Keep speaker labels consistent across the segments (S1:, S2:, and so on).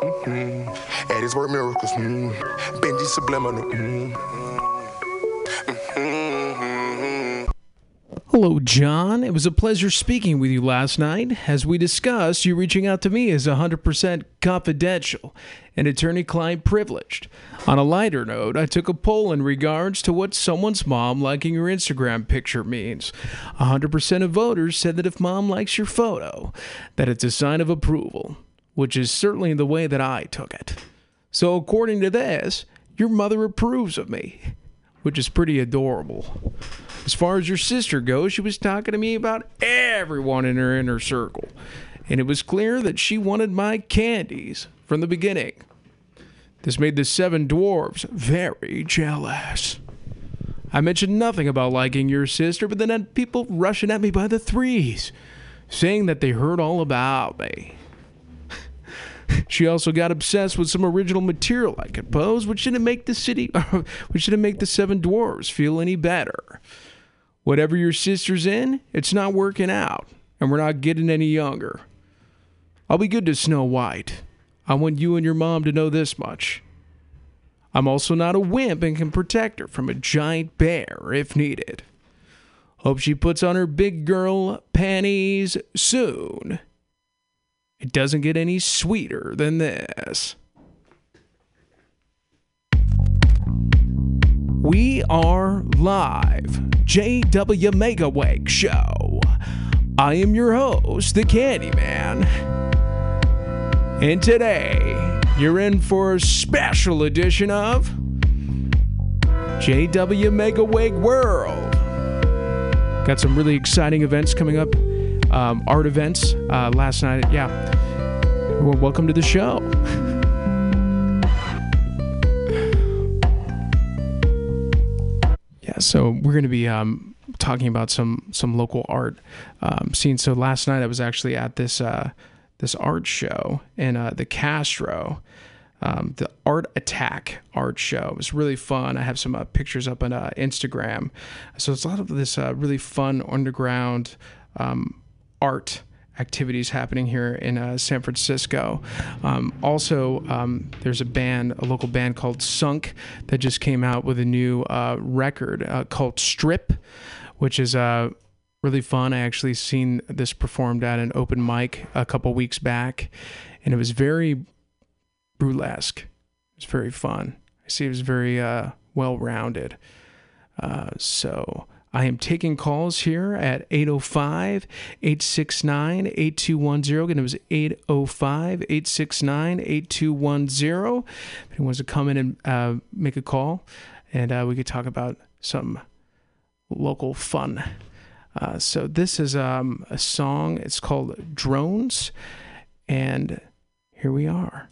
S1: Mm-hmm. At his work miracles. Mm. Benji subliminal. Mm.
S2: Hello, John. It was a pleasure speaking with you last night. As we discussed, you reaching out to me is 100% confidential and attorney client privileged. On a lighter note, I took a poll in regards to what someone's mom liking your Instagram picture means. 100% of voters said that if mom likes your photo, that it's a sign of approval, which is certainly the way that I took it. So, according to this, your mother approves of me, which is pretty adorable. As far as your sister goes, she was talking to me about everyone in her inner circle. And it was clear that she wanted my candies from the beginning. This made the seven dwarves very jealous. I mentioned nothing about liking your sister, but then had people rushing at me by the threes, saying that they heard all about me. She also got obsessed with some original material I composed, which didn't make the city, which didn't make the Seven Dwarves feel any better. Whatever your sister's in, it's not working out, and we're not getting any younger. I'll be good to Snow White. I want you and your mom to know this much. I'm also not a wimp and can protect her from a giant bear if needed. Hope she puts on her big girl panties soon. It doesn't get any sweeter than this. We are live. JW Megaweg Show. I am your host, the Candyman. And today, you're in for a special edition of JW Megaweg World. Got some really exciting events coming up, um, art events uh, last night. Yeah. Well, welcome to the show. Yeah, so we're going to be um, talking about some some local art um, scenes. So last night I was actually at this uh, this art show in uh, the Castro, um, the Art Attack art show. It was really fun. I have some uh, pictures up on uh, Instagram. So it's a lot of this uh, really fun underground um, art activities happening here in uh, San Francisco. Um, also, um, there's a band, a local band called Sunk, that just came out with a new uh, record uh, called Strip, which is uh, really fun. I actually seen this performed at an open mic a couple weeks back, and it was very burlesque. It was very fun. I see it was very uh, well rounded. Uh, so I am taking calls here at 805 869 8210. Again, it was 805 869 8210. If anyone wants to come in and uh, make a call, and uh, we could talk about some local fun. Uh, so, this is um, a song. It's called Drones. And here we are.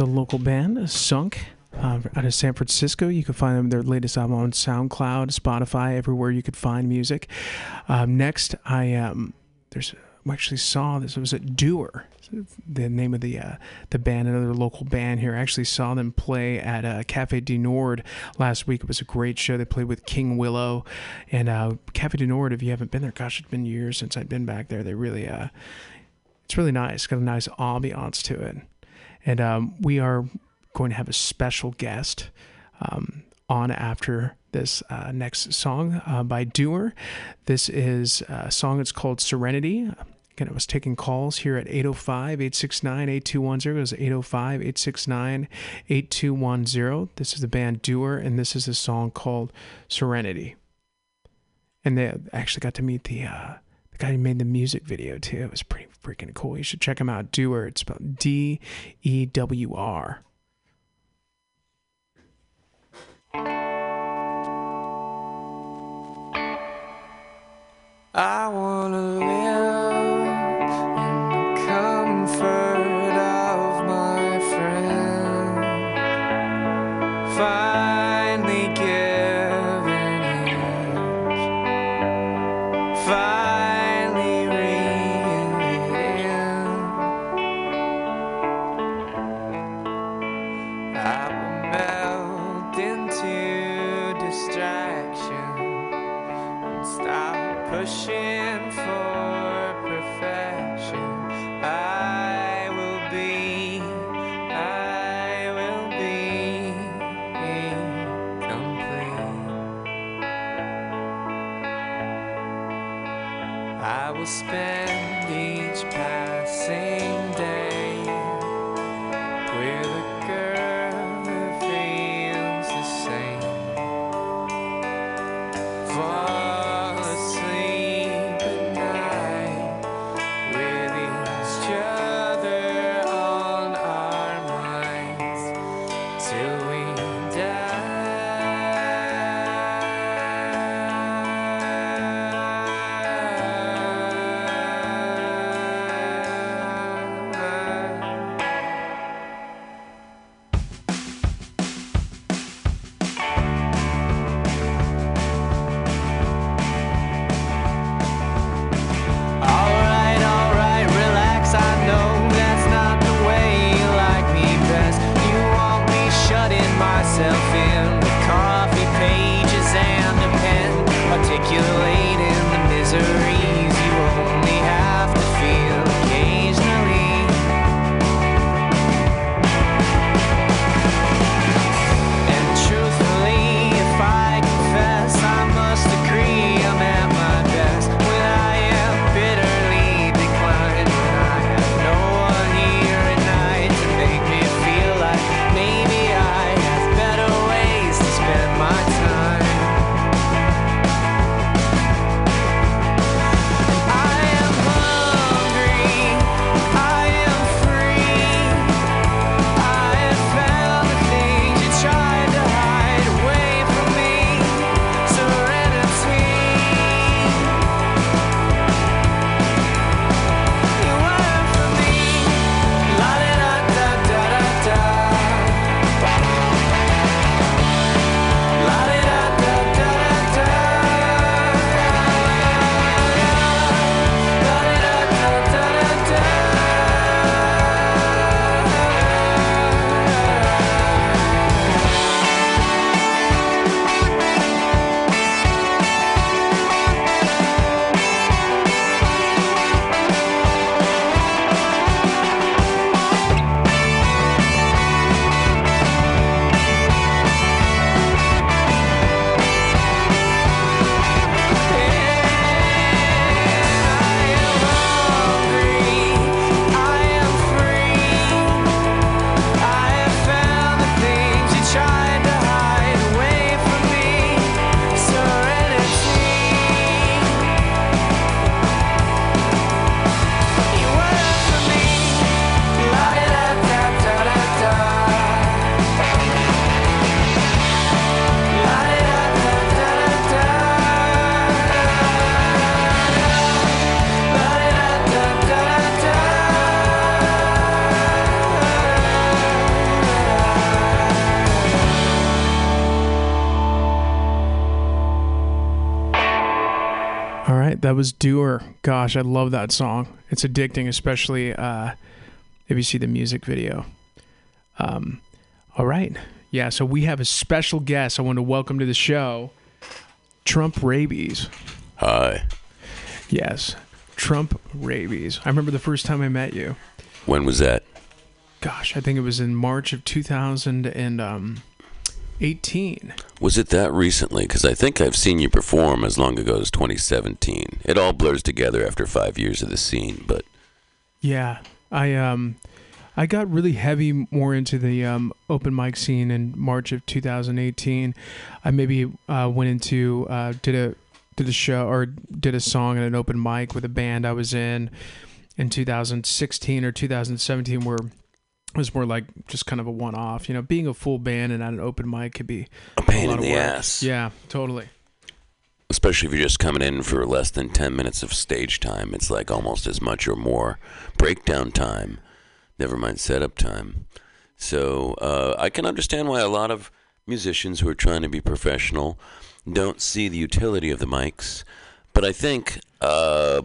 S2: A local band, Sunk, uh, out of San Francisco. You can find them their latest album on SoundCloud, Spotify, everywhere you could find music. Um, next, I um, there's we actually saw this. It was at Doer, the name of the uh, the band, another local band here. I actually saw them play at uh, Cafe du Nord last week. It was a great show. They played with King Willow and uh, Cafe du Nord. If you haven't been there, gosh, it's been years since I've been back there. They really, uh, it's really nice. Got a nice ambiance to it, and um, we are going to have a special guest um, on after this uh, next song uh, by Doer. This is a song, it's called Serenity. Again, I was taking calls here at 805 869 8210. It was 805 869 8210. This is the band Doer, and this is a song called Serenity. And they actually got to meet the, uh, guy who made the music video too. It was pretty freaking cool. You should check him out. Dewar. It's spelled D E W R.
S3: I wanna live
S2: That was Doer. Gosh, I love that song. It's addicting, especially uh, if you see the music video. Um, all right. Yeah, so we have a special guest I want to welcome to the show Trump Rabies.
S4: Hi.
S2: Yes, Trump Rabies. I remember the first time I met you.
S4: When was that?
S2: Gosh, I think it was in March of 2018.
S4: Was it that recently? Because I think I've seen you perform as long ago as 2017. It all blurs together after five years of the scene, but
S2: Yeah, I um, I got really heavy more into the um, open mic scene in March of 2018. I maybe uh, went into uh, did a did a show or did a song at an open mic with a band I was in in 2016 or 2017 where it was more like just kind of a one off. You know, being a full band and at an open mic could be
S4: a pain
S2: lot
S4: in
S2: of
S4: the
S2: work.
S4: ass.
S2: Yeah, totally.
S4: Especially if you're just coming in for less than 10 minutes of stage time. It's like almost as much or more breakdown time, never mind setup time. So uh, I can understand why a lot of musicians who are trying to be professional don't see the utility of the mics. But I think uh,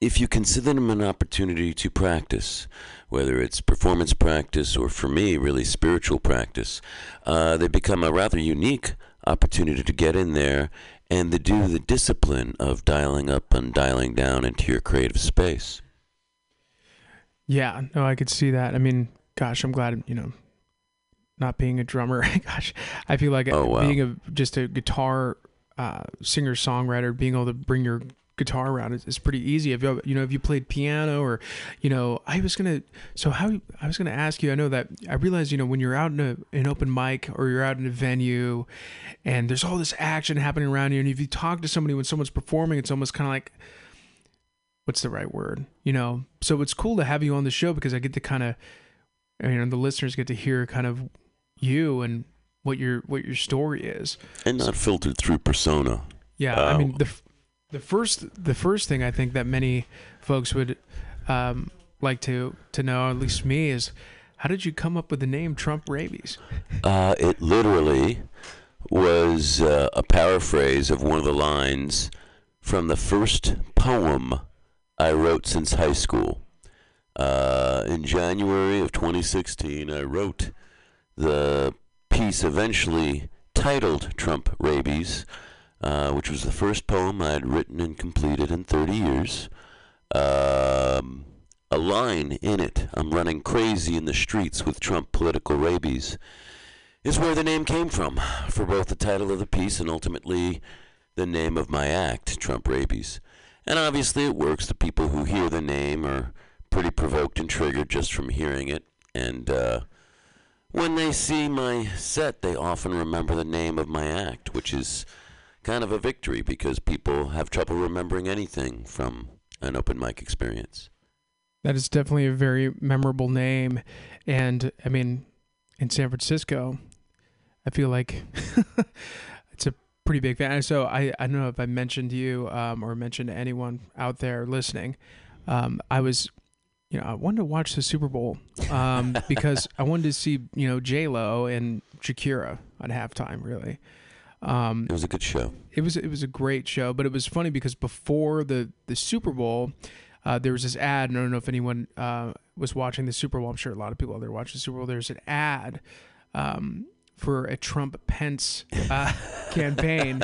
S4: if you consider them an opportunity to practice, whether it's performance practice or for me, really spiritual practice, uh, they become a rather unique opportunity to get in there and to do the discipline of dialing up and dialing down into your creative space.
S2: Yeah, no, I could see that. I mean, gosh, I'm glad you know, not being a drummer. gosh, I feel like
S4: Oh, wow.
S2: being a just a guitar uh, singer songwriter, being able to bring your guitar around is, is pretty easy. If you you know if you played piano or you know, I was gonna so how I was gonna ask you. I know that I realized you know when you're out in a, an open mic or you're out in a venue, and there's all this action happening around you, and if you talk to somebody when someone's performing, it's almost kind of like what's the right word you know so it's cool to have you on the show because i get to kind of you know the listeners get to hear kind of you and what your what your story is
S4: And not filtered through persona.
S2: yeah i mean the um, f- the first the first thing i think that many folks would um, like to to know at least me is how did you come up with the name trump rabies
S4: Uh, it literally was uh, a paraphrase of one of the lines from the first poem I wrote since high school. Uh, in January of 2016, I wrote the piece eventually titled Trump Rabies, uh, which was the first poem I had written and completed in 30 years. Um, a line in it, I'm running crazy in the streets with Trump political rabies, is where the name came from for both the title of the piece and ultimately the name of my act, Trump Rabies. And obviously it works. The people who hear the name are pretty provoked and triggered just from hearing it. And uh, when they see my set, they often remember the name of my act, which is kind of a victory because people have trouble remembering anything from an open mic experience.
S2: That is definitely a very memorable name. And I mean, in San Francisco, I feel like it's a pretty big fan. So I, I don't know if I mentioned you um, or mentioned anyone out there listening. Um, I was, you know, I wanted to watch the Super Bowl um, because I wanted to see, you know, J Lo and Shakira at halftime. Really, um,
S4: It was a good show.
S2: it was it was a great show, but it was funny because before the the Super Bowl, uh, there was this ad. And I don't know if anyone uh, was watching the Super Bowl. I'm sure a lot of people out there watching the Super Bowl. There's an ad um, for a Trump Pence uh, campaign,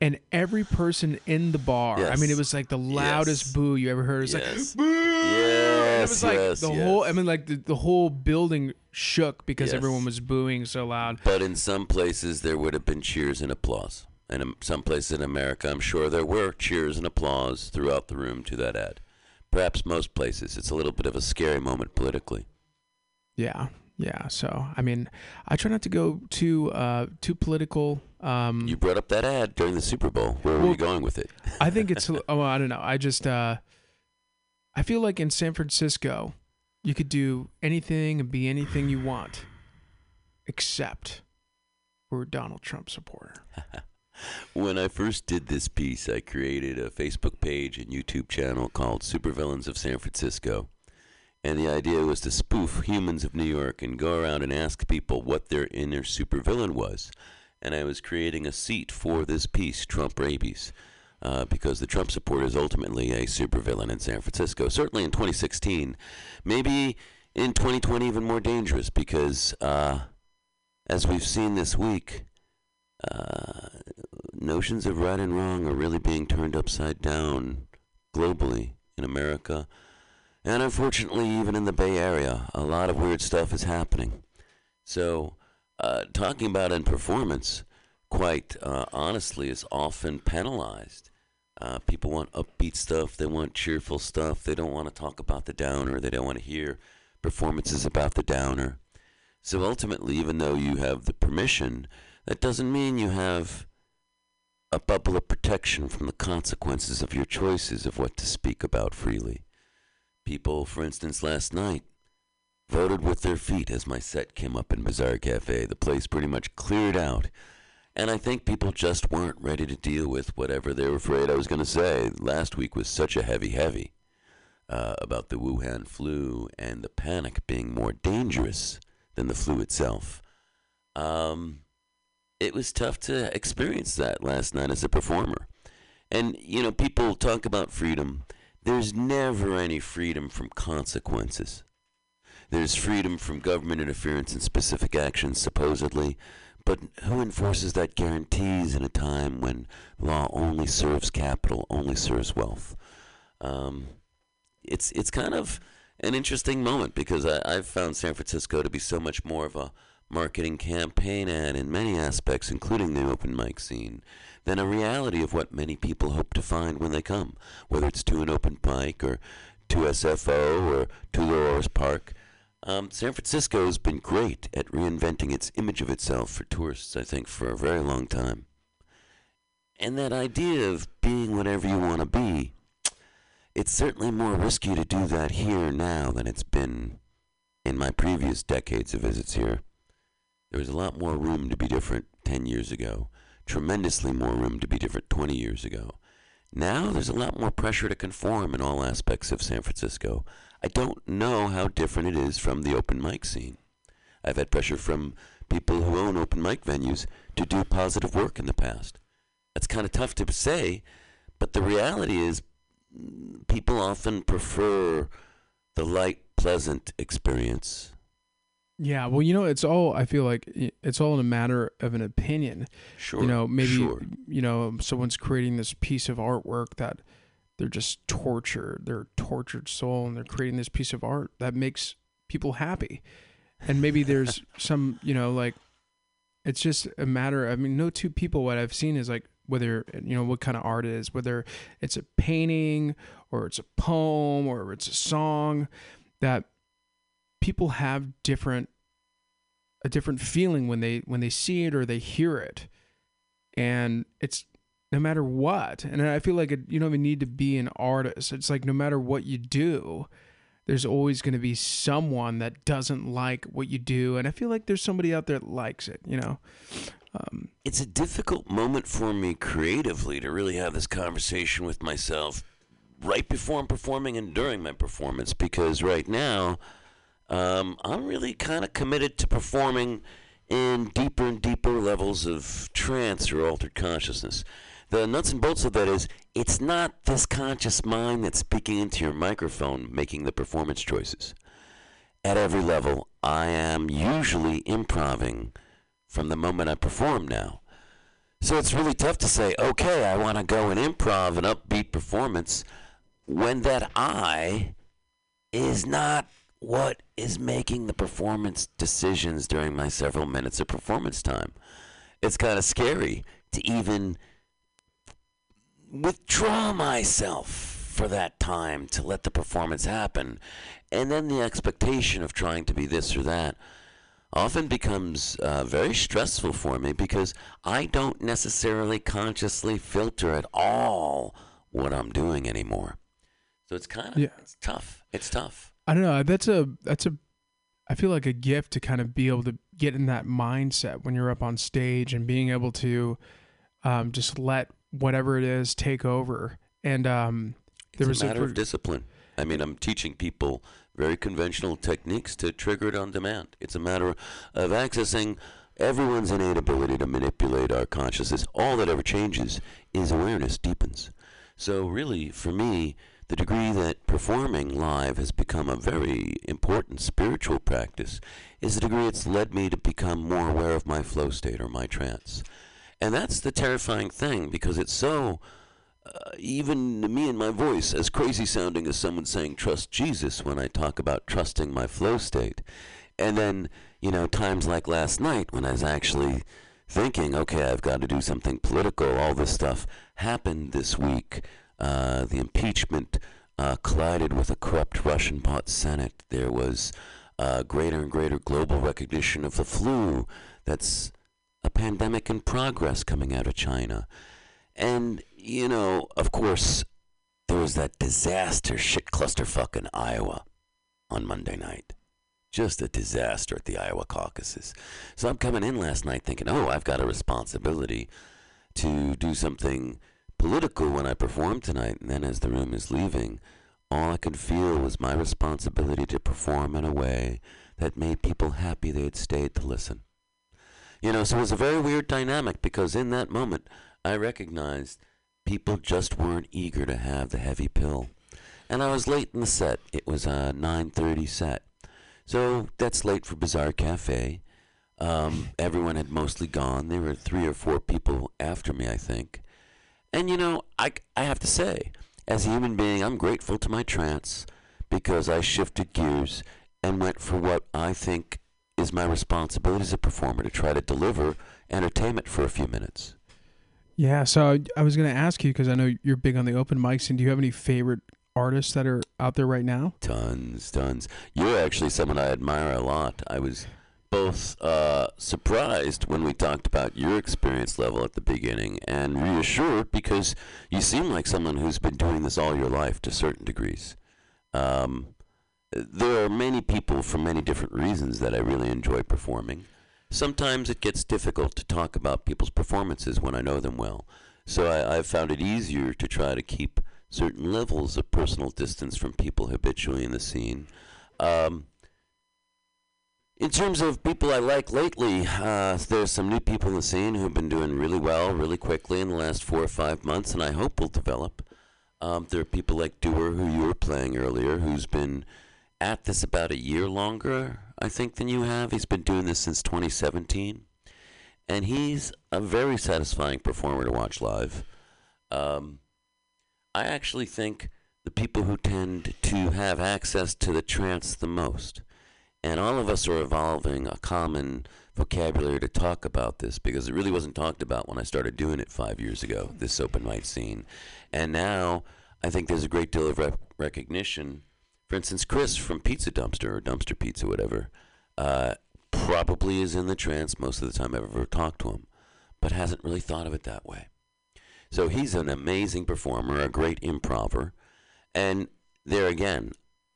S2: and every person in the bar. I mean, it was like the loudest
S4: Yes.
S2: boo you ever heard. It was
S4: Yes.
S2: like boo. And it was like
S4: yes,
S2: the
S4: yes.
S2: whole. I mean, like the, the whole building shook because
S4: Yes.
S2: everyone was booing so loud.
S4: But in some places, there would have been cheers and applause. And in some places in America, I'm sure there were cheers and applause throughout the room to that ad. Perhaps most places. It's a little bit of a scary moment politically.
S2: Yeah, yeah. So I mean, I try not to go too uh too political. Um,
S4: You brought up that ad during the Super Bowl. Where were
S2: Well-
S4: you going with it?
S2: I think it's oh I don't know. I just uh, I feel like in San Francisco, you could do anything and be anything you want, except for a Donald Trump supporter.
S4: When I first did this piece, I created a Facebook page and YouTube channel called Supervillains of San Francisco. And the idea was to spoof humans of New York and go around and ask people what their inner supervillain was. And I was creating a seat for this piece, Trump Rabies. uh, because the Trump supporter is ultimately a supervillain in San Francisco. Certainly in 2016, maybe in 2020 even more dangerous because, uh, as we've seen this week, uh, notions of right and wrong are really being turned upside down globally in America. And unfortunately, even in the Bay Area, a lot of weird stuff is happening. So, uh, talking about in performance, quite uh, honestly, is often penalized. Uh, people want upbeat stuff, they want cheerful stuff, they don't want to talk about the downer, they don't want to hear performances about the downer. So ultimately, even though you have the permission, that doesn't mean you have a bubble of protection from the consequences of your choices of what to speak about freely. People, for instance, last night voted with their feet as my set came up in Bazaar Cafe. The place pretty much cleared out. And I think people just weren't ready to deal with whatever they were afraid I was going to say. Last week was such a heavy, heavy uh, about the Wuhan flu and the panic being more dangerous than the flu itself. Um, it was tough to experience that last night as a performer. And, you know, people talk about freedom. There's never any freedom from consequences. There's freedom from government interference in specific actions, supposedly, but who enforces that guarantees in a time when law only serves capital, only serves wealth? Um, it's it's kind of an interesting moment because I, I've found San Francisco to be so much more of a marketing campaign ad in many aspects, including the open mic scene, than a reality of what many people hope to find when they come, whether it's to an open mic or to SFO or to Dolores Park. Um, San Francisco has been great at reinventing its image of itself for tourists, I think, for a very long time. And that idea of being whatever you want to be, it's certainly more risky to do that here now than it's been in my previous decades of visits here. There was a lot more room to be different 10 years ago, tremendously more room to be different 20 years ago. Now there's a lot more pressure to conform in all aspects of San Francisco. I don't know how different it is from the open mic scene. I've had pressure from people who own open mic venues to do positive work in the past. That's kind of tough to say, but the reality is people often prefer the light, pleasant experience.
S2: Yeah, well, you know, it's all I feel like it's all in a matter of an opinion.
S4: Sure.
S2: you know, maybe
S4: Sure.
S2: you know, someone's creating this piece of artwork that they're just tortured, they're tortured soul and they're creating this piece of art that makes people happy. And maybe there's some, you know, like it's just a matter I mean, no two people what I've seen is like whether you know what kind of art it is, whether it's a painting or it's a poem or it's a song that people have different a different feeling when they when they see it or they hear it. And it's no matter what. And i feel like it, you don't even need to be an artist. It's like no matter what you do there's always going to be someone that doesn't like what you do. And i feel like there's somebody out there that likes it you know? Um,
S4: it's a difficult moment for me creatively to really have this conversation with myself right before I'm performing and during my performance because right now um, I'm really kind of committed to performing in deeper and deeper levels of trance or altered consciousness. The nuts and bolts of that is it's not this conscious mind that's speaking into your microphone making the performance choices. At every level, I am usually improving from the moment I perform now. So it's really tough to say, okay, I want to go and improv an upbeat performance when that I is not what is making the performance decisions during my several minutes of performance time. It's kind of scary to even withdraw myself for that time to let the performance happen. And then the expectation of trying to be this or that often becomes uh, very stressful for me because I don't necessarily consciously filter at all what I'm doing anymore. So it's kind of
S2: Yeah.
S4: it's tough. It's tough.
S2: I don't know. That's a that's a I feel like a gift to kind of be able to get in that mindset when you're up on stage and being able to um, just let whatever it is take over. And um, there
S4: It's
S2: was
S4: a matter
S2: a,
S4: of discipline. I mean, I'm teaching people very conventional techniques to trigger it on demand. It's a matter of accessing everyone's innate ability to manipulate our consciousness. All that ever changes is awareness deepens. So, really, for me, the degree that performing live has become a very important spiritual practice is the degree it's led me to become more aware of my flow state or my trance. And that's the terrifying thing because it's so, uh, even me and my voice, as crazy sounding as someone saying trust Jesus when I talk about trusting my flow state. And then, you know, times like last night when I was actually thinking, okay, I've got to do something political, all this stuff happened this week. Uh, the impeachment uh, collided with a corrupt Russian bought Senate. There was uh, greater and greater global recognition of the flu. That's a pandemic in progress coming out of China. And, you know, of course, there was that disaster shit clusterfuck in Iowa on Monday night. Just a disaster at the Iowa caucuses. So I'm coming in last night thinking, oh, I've got a responsibility to do something political when I perform tonight. And then as the room is leaving, all I could feel was my responsibility to perform in a way that made people happy they had stayed to listen. You know, so it was a very weird dynamic because in that moment, I recognized people just weren't eager to have the heavy pill. And I was late in the set. It was a 9:30 set. So that's late for Bazaar Cafe. Um, everyone had mostly gone. There were three or four people after me, I think. And you know, I, I have to say, as a human being, I'm grateful to my trance because I shifted gears and went for what I think is my responsibility as a performer to try to deliver entertainment for a few minutes.
S2: Yeah, so I, I was going to ask you because I know you're big on the open mics, and do you have any favorite artists that are out there right now?
S4: Tons, tons. You're actually someone I admire a lot. I was both uh, surprised when we talked about your experience level at the beginning and reassured because you seem like someone who's been doing this all your life to certain degrees. Um, there are many people for many different reasons that I really enjoy performing. Sometimes it gets difficult to talk about people's performances when I know them well. So I, I've found it easier to try to keep certain levels of personal distance from people habitually in the scene. Um, in terms of people I like lately, uh, there's some new people in the scene who've been doing really well, really quickly in the last four or five months, and I hope will develop. Um, there are people like Doer, who you were playing earlier, who's been at this about a year longer, I think, than you have. He's been doing this since 2017, and he's a very satisfying performer to watch live. Um, I actually think the people who tend to have access to the trance the most and all of us are evolving a common vocabulary to talk about this because it really wasn't talked about when I started doing it five years ago, this open mic scene. And now I think there's a great deal of rec- recognition. For instance, Chris from Pizza Dumpster or Dumpster Pizza, whatever, uh, probably is in the trance most of the time I've ever talked to him, but hasn't really thought of it that way. So he's an amazing performer, a great improver. And there again,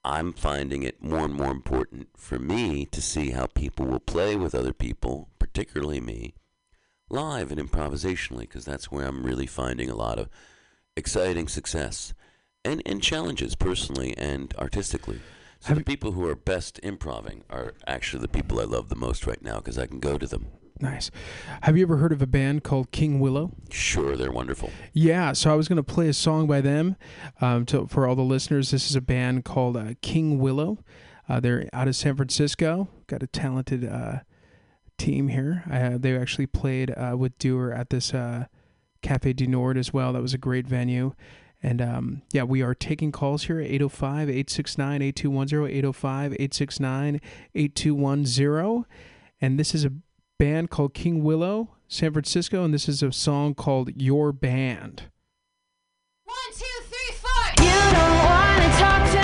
S4: I'm finding it more and more important for me to see how people will play with other people, particularly me, live and improvisationally, because that's where I'm really finding a lot of exciting success and, and challenges personally and artistically. So
S2: Have
S4: the people who are best improving are actually the people I love the most right now because I can go to them.
S2: Nice. Have you ever heard of a band called King Willow?
S4: Sure, they're wonderful.
S2: Yeah, so I was going to play a song by them um, to, for all the listeners. This is a band called uh, King Willow. Uh, they're out of San Francisco. Got a talented uh, team here. Uh, they actually played uh, with Doer at this uh, Cafe du Nord as well. That was a great venue. And um, yeah, we are taking calls here at 805 869 8210, 805 869 8210. And this is a band called King Willow, San Francisco, and this is a song called Your Band.
S5: One, two, three, four. You don't wanna talk to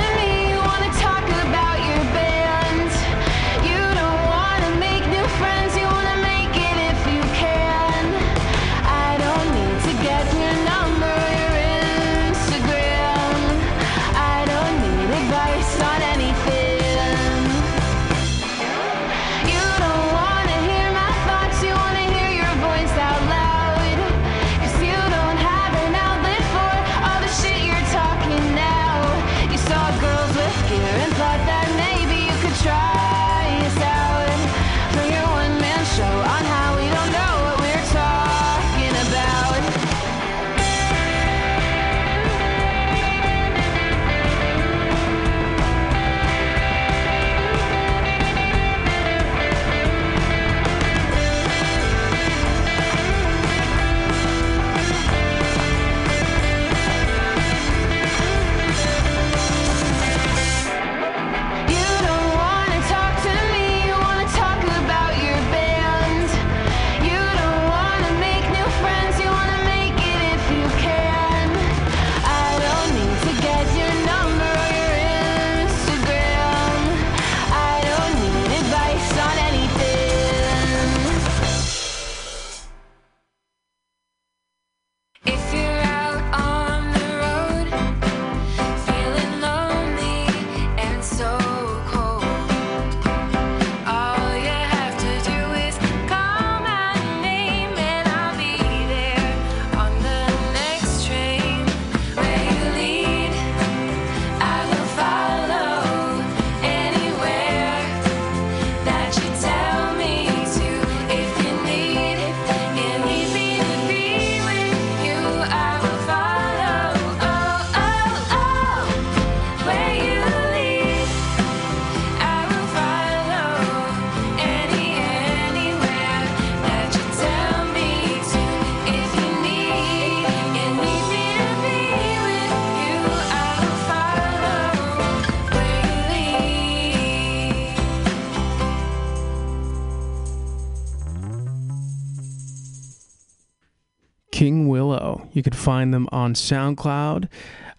S2: find them on SoundCloud.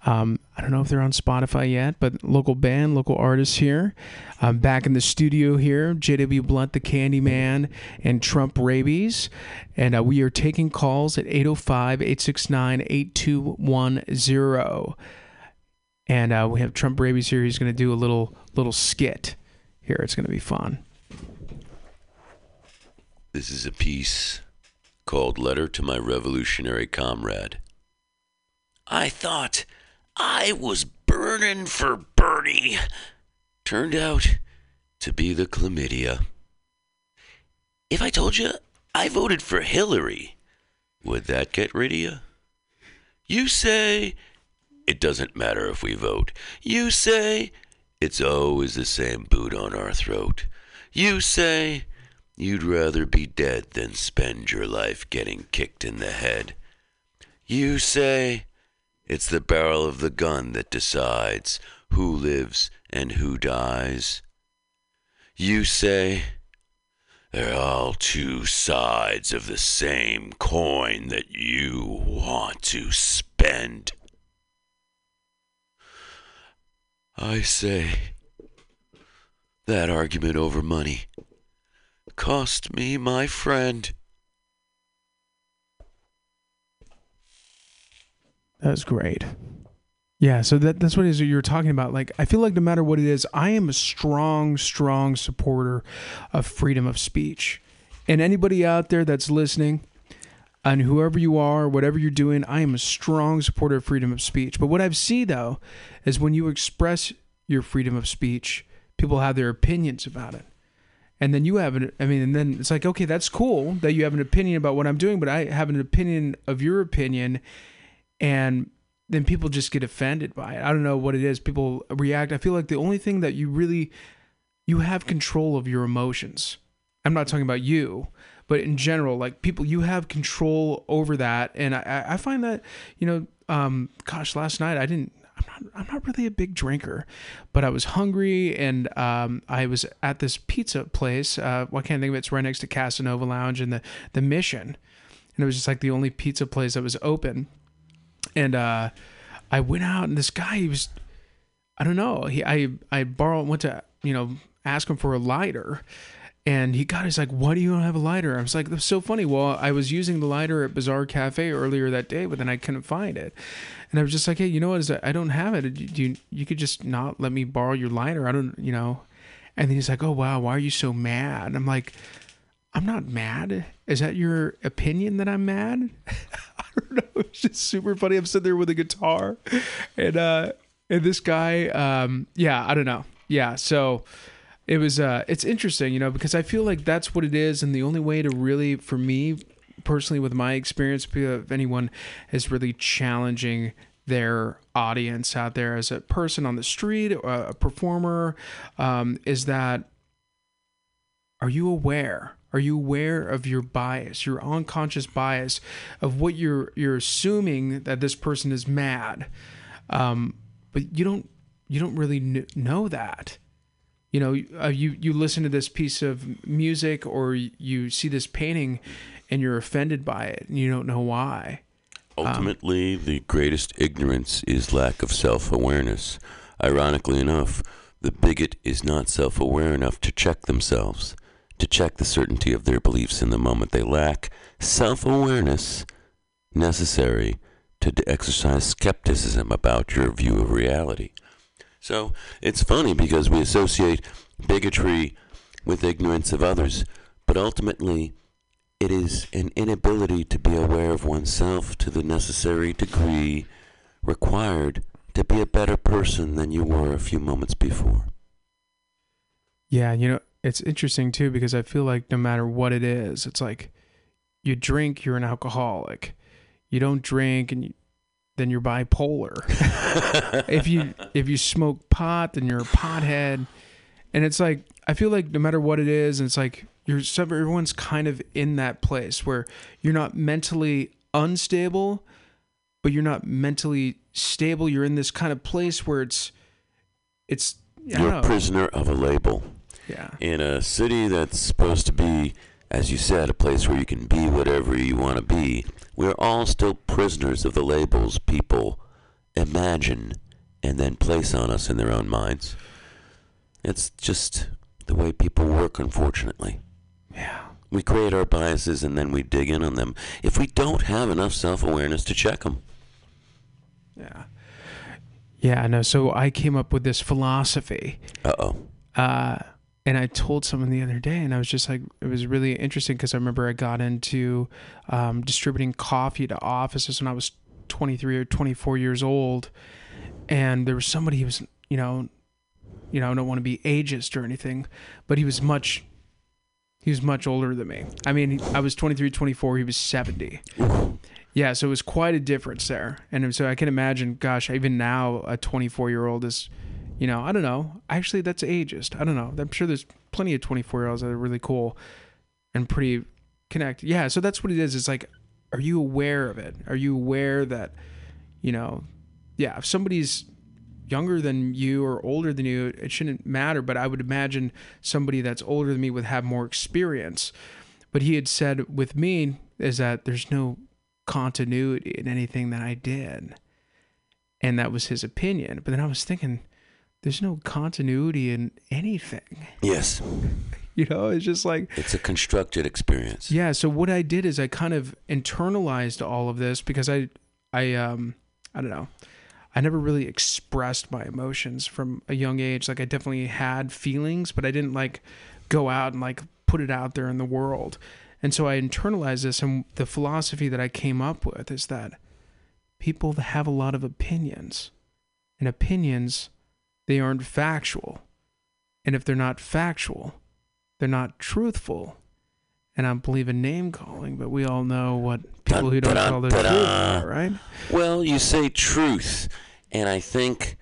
S2: Um, I don't know if they're on Spotify yet, but local band, local artists here. I'm back in the studio here, JW Blunt, the Candyman, and Trump Rabies. And uh, we are taking calls at 805 869 8210. And uh, we have Trump Rabies here. He's going to do a little little skit here. It's going to be fun.
S4: This is a piece called Letter to My Revolutionary Comrade. I thought I was burning for Bernie. Turned out to be the chlamydia. If I told you I voted for Hillary, would that get rid of you? You say it doesn't matter if we vote. You say it's always the same boot on our throat. You say you'd rather be dead than spend your life getting kicked in the head. You say it's the barrel of the gun that decides who lives and who dies. You say they're all two sides of the same coin that you want to spend. I say that argument over money cost me my friend.
S2: That was great. Yeah, so that that's what it is you were talking about. Like, I feel like no matter what it is, I am a strong, strong supporter of freedom of speech. And anybody out there that's listening, and whoever you are, whatever you're doing, I am a strong supporter of freedom of speech. But what I've seen though is when you express your freedom of speech, people have their opinions about it. And then you have an, I mean, and then it's like, okay, that's cool that you have an opinion about what I'm doing, but I have an opinion of your opinion and then people just get offended by it. I don't know what it is. People react. I feel like the only thing that you really you have control of your emotions. I'm not talking about you, but in general, like people, you have control over that, and I, I find that you know, um, gosh, last night I didn't. I'm not, I'm not really a big drinker, but I was hungry and um, I was at this pizza place. Uh, well, I can't think of it. It's right next to Casanova Lounge and the the Mission, and it was just like the only pizza place that was open and uh, I went out, and this guy, he was, I don't know, he, I, I borrowed, went to, you know, ask him for a lighter, and he got, he's like, why do you don't have a lighter? I was like, that's so funny. Well, I was using the lighter at Bazaar Cafe earlier that day, but then I couldn't find it, and I was just like, hey, you know what? I don't have it. Do you, you could just not let me borrow your lighter? I don't, you know. And then he's like, oh wow, why are you so mad? I'm like. I'm not mad. Is that your opinion that I'm mad? I don't know. It's just super funny. I'm sitting there with a guitar, and uh, and this guy, um, yeah, I don't know. Yeah, so it was. Uh, it's interesting, you know, because I feel like that's what it is, and the only way to really, for me personally, with my experience, if anyone is really challenging their audience out there as a person on the street, a performer, um, is that are you aware? Are you aware of your bias, your unconscious bias of what you're you're assuming that this person is mad, um, but you don't you don't really kn- know that. You know, uh, you you listen to this piece of music or you see this painting, and you're offended by it, and you don't know why.
S4: Ultimately, the greatest ignorance is lack of self awareness. Ironically enough, the bigot is not self aware enough to check themselves, to check the certainty of their beliefs in the moment. They lack self awareness necessary to exercise skepticism about your view of reality. So it's funny because we associate bigotry with ignorance of others, but ultimately, it is an inability to be aware of oneself to the necessary degree required to be a better person than you were a few moments before.
S2: Yeah, you know, it's interesting too because I feel like no matter what it is, it's like you drink, you're an alcoholic. You don't drink, and you, then you're bipolar. if you if you smoke pot, then you're a pothead. And it's like I feel like no matter what it is, it's like you're everyone's kind of in that place where you're not mentally unstable, but you're not mentally stable. You're in this kind of place where it's it's
S4: You're a prisoner of a label.
S2: Yeah.
S4: in a city that's supposed to be as you said, a place where you can be whatever you want to be, we're all still prisoners of the labels people imagine and then place on us in their own minds. It's just the way people work, unfortunately.
S2: Yeah.
S4: We create our biases and then we dig in on them if we don't have enough self awareness to check them.
S2: Yeah. Yeah, I know. So I came up with this philosophy.
S4: Uh oh.
S2: Uh, and I told someone the other day, and I was just like, it was really interesting because I remember I got into um, distributing coffee to offices when I was 23 or 24 years old, and there was somebody who was, you know, you know, I don't want to be ageist or anything, but he was much, he was much older than me. I mean, I was 23, 24, he was 70. Yeah, so it was quite a difference there. And so I can imagine, gosh, even now, a 24 year old is, you know, I don't know. Actually, that's ageist. I don't know. I'm sure there's plenty of 24 year olds that are really cool and pretty connected. Yeah, so that's what it is. It's like, are you aware of it? Are you aware that, you know, yeah, if somebody's younger than you or older than you, it shouldn't matter. But I would imagine somebody that's older than me would have more experience. But he had said with me is that there's no continuity in anything that I did. And that was his opinion. But then I was thinking, there's no continuity in anything.
S4: Yes.
S2: You know, it's just like,
S4: It's a constructed experience.
S2: yeah. So what I did is I kind of internalized all of this because I, I, um, I don't know. I never really expressed my emotions from a young age. Like I definitely had feelings, but I didn't like go out and like put it out there in the world. And so I internalized this, and the philosophy that I came up with is that people have a lot of opinions, and opinions, they aren't factual. And if they're not factual, they're not truthful. And I don't believe in name calling, but we all know what people who don't
S4: Dun,
S2: tell the
S4: dun,
S2: truth are, right?
S4: Well, you say truth, and I think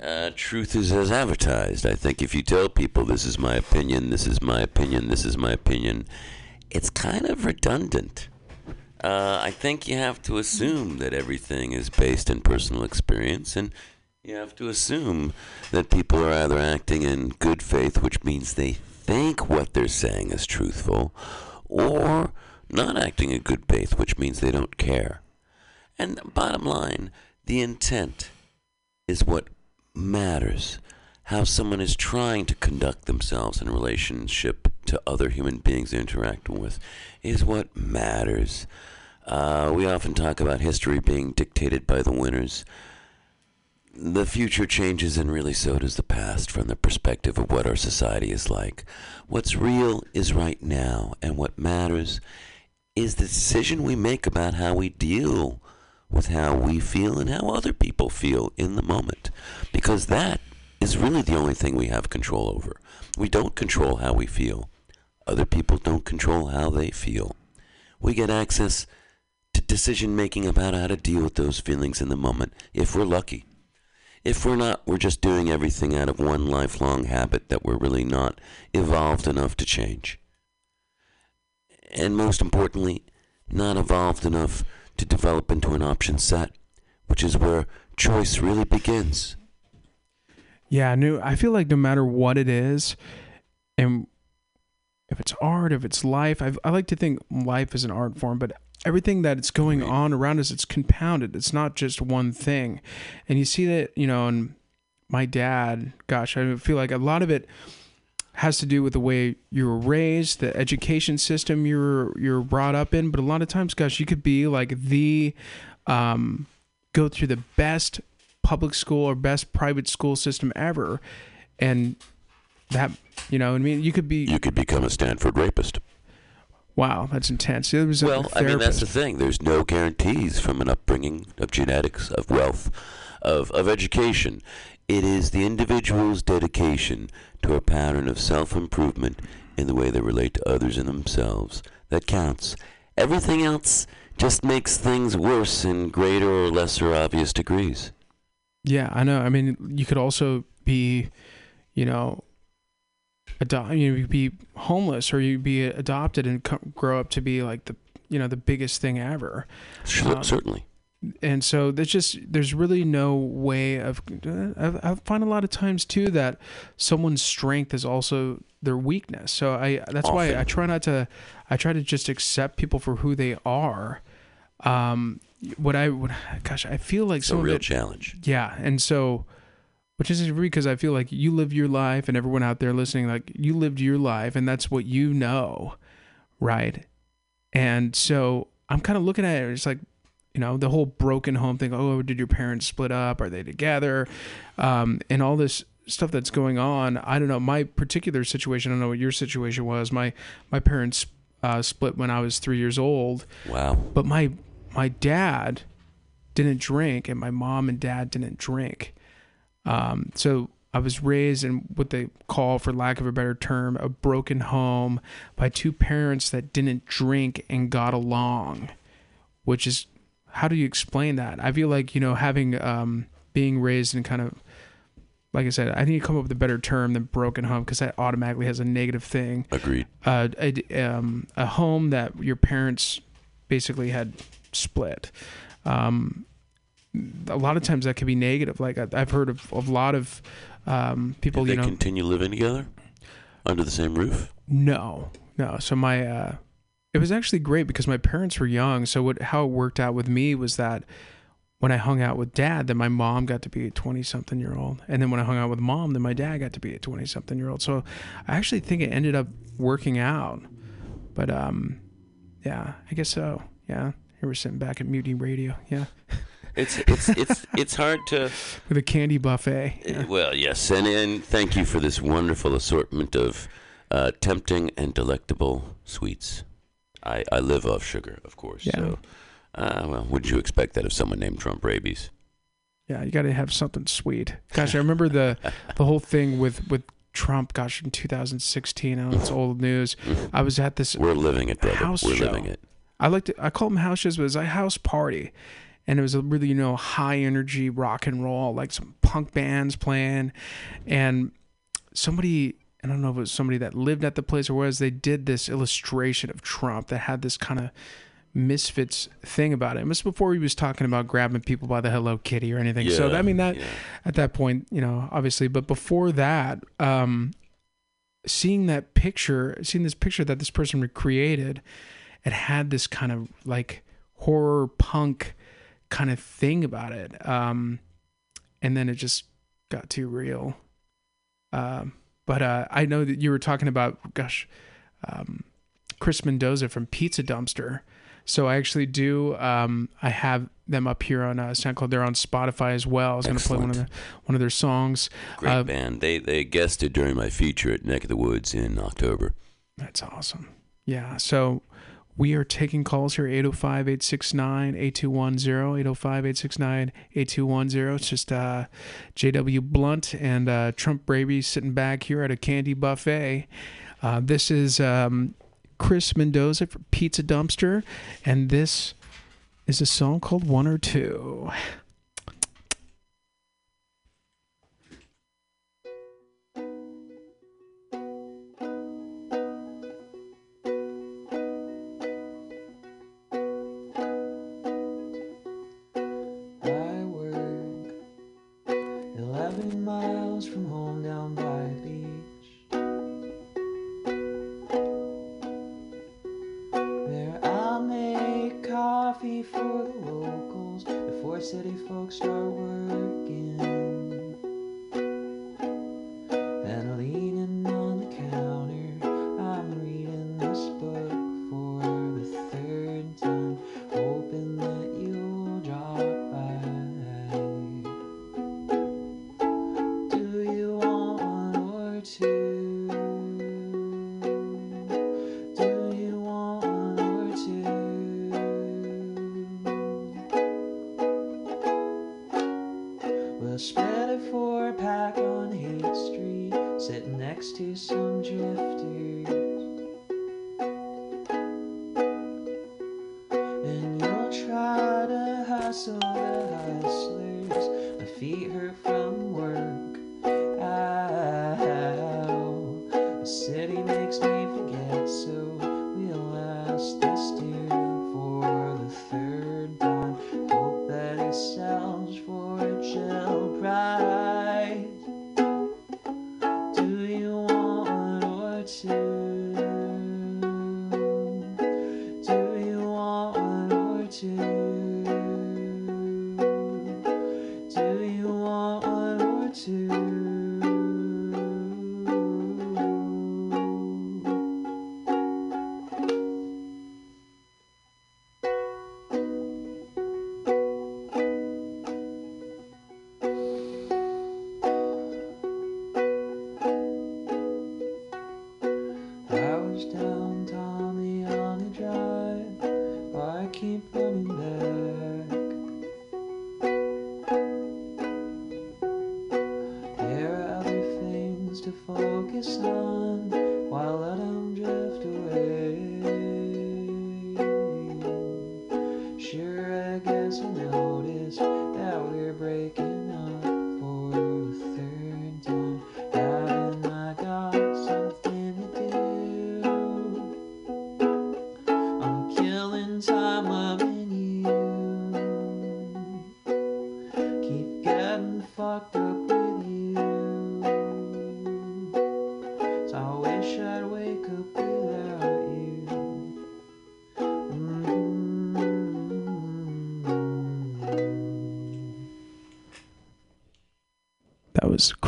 S4: uh, truth is as advertised. I think if you tell people this is my opinion, this is my opinion, this is my opinion, it's kind of redundant. Uh, I think you have to assume that everything is based in personal experience, and you have to assume that people are either acting in good faith, which means they think what they're saying is truthful, or not acting in good faith, which means they don't care. And bottom line, the intent is what matters. How someone is trying to conduct themselves in relationship to other human beings they're interacting with is what matters. Uh, we often talk about history being dictated by the winners. The future changes, and really so does the past from the perspective of what our society is like. What's real is right now, and what matters is the decision we make about how we deal with how we feel and how other people feel in the moment. Because that is really the only thing we have control over. We don't control how we feel, other people don't control how they feel. We get access to decision making about how to deal with those feelings in the moment if we're lucky. If we're not, we're just doing everything out of one lifelong habit that we're really not evolved enough to change. And most importantly, not evolved enough to develop into an option set, which is where choice really begins.
S2: Yeah, no, I feel like no matter what it is, and if it's art, if it's life, I've, I like to think life is an art form, but everything that it's going on around us, it's compounded. It's not just one thing. And you see that, you know, and my dad, gosh, I feel like a lot of it has to do with the way you were raised, the education system you're you're brought up in. But a lot of times, gosh, you could be like the um, go through the best public school or best private school system ever, and that you know, what I mean, you could be
S4: You could become a Stanford rapist.
S2: Wow, that's intense. There was
S4: Well, I mean, that's the thing. There's no guarantees from an upbringing of genetics, of wealth, of, of education. It is the individual's dedication to a pattern of self improvement in the way they relate to others and themselves that counts. Everything else just makes things worse in greater or lesser obvious degrees.
S2: Yeah, I know. I mean, you could also be, you know, adopt. You know, you'd be homeless, or you'd be adopted and co- grow up to be like the, you know, the biggest thing ever.
S4: Sure,
S2: Um,
S4: certainly.
S2: and so there's just there's really no way of I, I find a lot of times too that someone's strength is also their weakness so i that's why i try not to i try to just accept people for who they are um what i would, gosh i feel like
S4: a
S2: some of
S4: real
S2: it
S4: challenge.
S2: yeah and so which is really because i feel like you live your life and everyone out there listening like you lived your life and that's what you know right? And so i'm kind of looking at it it's like you know the whole broken home thing oh did your parents split up? Are they together? Um, and all this stuff that's going on i don't know my particular situation i don't know what your situation was my my parents uh, split when i was three years old.
S4: Wow.
S2: but my my dad didn't drink and my mom and dad didn't drink um, so i was raised in what they call for lack of a better term a broken home by two parents that didn't drink and got along which is how do you explain that i feel like you know having um, being raised in kind of like i said i need to come up with a better term than broken home because that automatically has a negative thing
S4: Agreed.
S2: uh, a, um, a home that your parents basically had split. Um, a lot of times that could be negative. Like I've heard of, of a lot of um, people,
S4: Did they
S2: you know,
S4: continue living together under the same roof?
S2: no, no. So my, uh, it was actually great because my parents were young. So what, how it worked out with me was that when I hung out with dad, then my mom got to be a 20 something year old. And then when I hung out with mom, then my dad got to be a 20 something year old. So I actually think it ended up working out. But, um, yeah, I guess so. Yeah. Here we're sitting back at Mutiny Radio. Yeah.
S4: It's it's it's it's hard to.
S2: With a candy buffet.
S4: Uh, Well, yes, and and thank you for this wonderful assortment of uh, tempting and delectable sweets. I I live off sugar, of course.
S2: Yeah.
S4: So, uh, well, would you expect that of someone named Trump Rabies?
S2: Yeah, you got to have something sweet. Gosh, I remember the the whole thing with with Trump. Gosh, in 2016, I know it's old news. I was at this.
S4: We're living it, brother.
S2: House
S4: We're
S2: show.
S4: living it.
S2: I like to. I call them house shows, but it was a house party, and it was a really you know high energy rock and roll, like some punk bands playing, and somebody. I don't know if it was somebody that lived at the place or was. They did this illustration of Trump that had this kind of misfits thing about it. It was before he was talking about grabbing people by the Hello Kitty or anything. so
S4: Yeah,
S2: I mean that
S4: yeah.
S2: at that point, you know, obviously, but before that, um, seeing that picture, seeing this picture that this person recreated, it had this kind of like horror punk kind of thing about it. Um, and then it just got too real. Um, but uh, I know that you were talking about, gosh, um, Chris Mendoza from Pizza Dumpster. So I actually do. Um, I have them up here on uh, SoundCloud. They're on Spotify as well. I was going to play one of the, one of their songs.
S4: Great
S2: Uh,
S4: band. They they guested during my feature at Neck of the Woods in October.
S2: That's awesome. Yeah. So we are taking calls here 805 869 8210. 805 869 8210. It's just uh, JW Blunt and uh, Trump Rabies sitting back here at a candy buffet. Uh, this is um, Chris Mendoza for Pizza Dumpster, and this is a song called One or Two.
S6: Next to some drifters.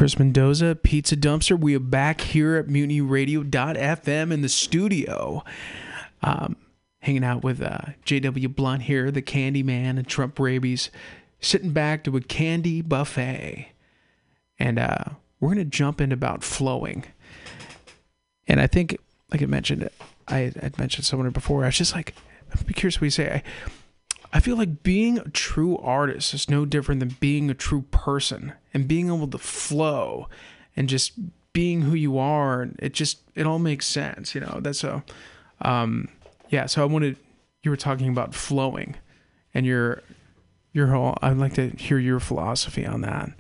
S2: Chris Mendoza, Pizza Dumpster. We are back here at MutinyRadio.fm in the studio, um, hanging out with uh, J.W. Blunt here, the Candy Man, and Trump Rabies, sitting back to a candy buffet. And uh, we're to jump in about flowing. And I think, like I mentioned, I had mentioned someone before. I was just like, be curious what you say. I, I feel like being a true artist is no different than being a true person and being able to flow and just being who you are. It just, it all makes sense. You know, that's a, um, yeah. So I wanted, you were talking about flowing and your, your whole, I'd like to hear your philosophy on that.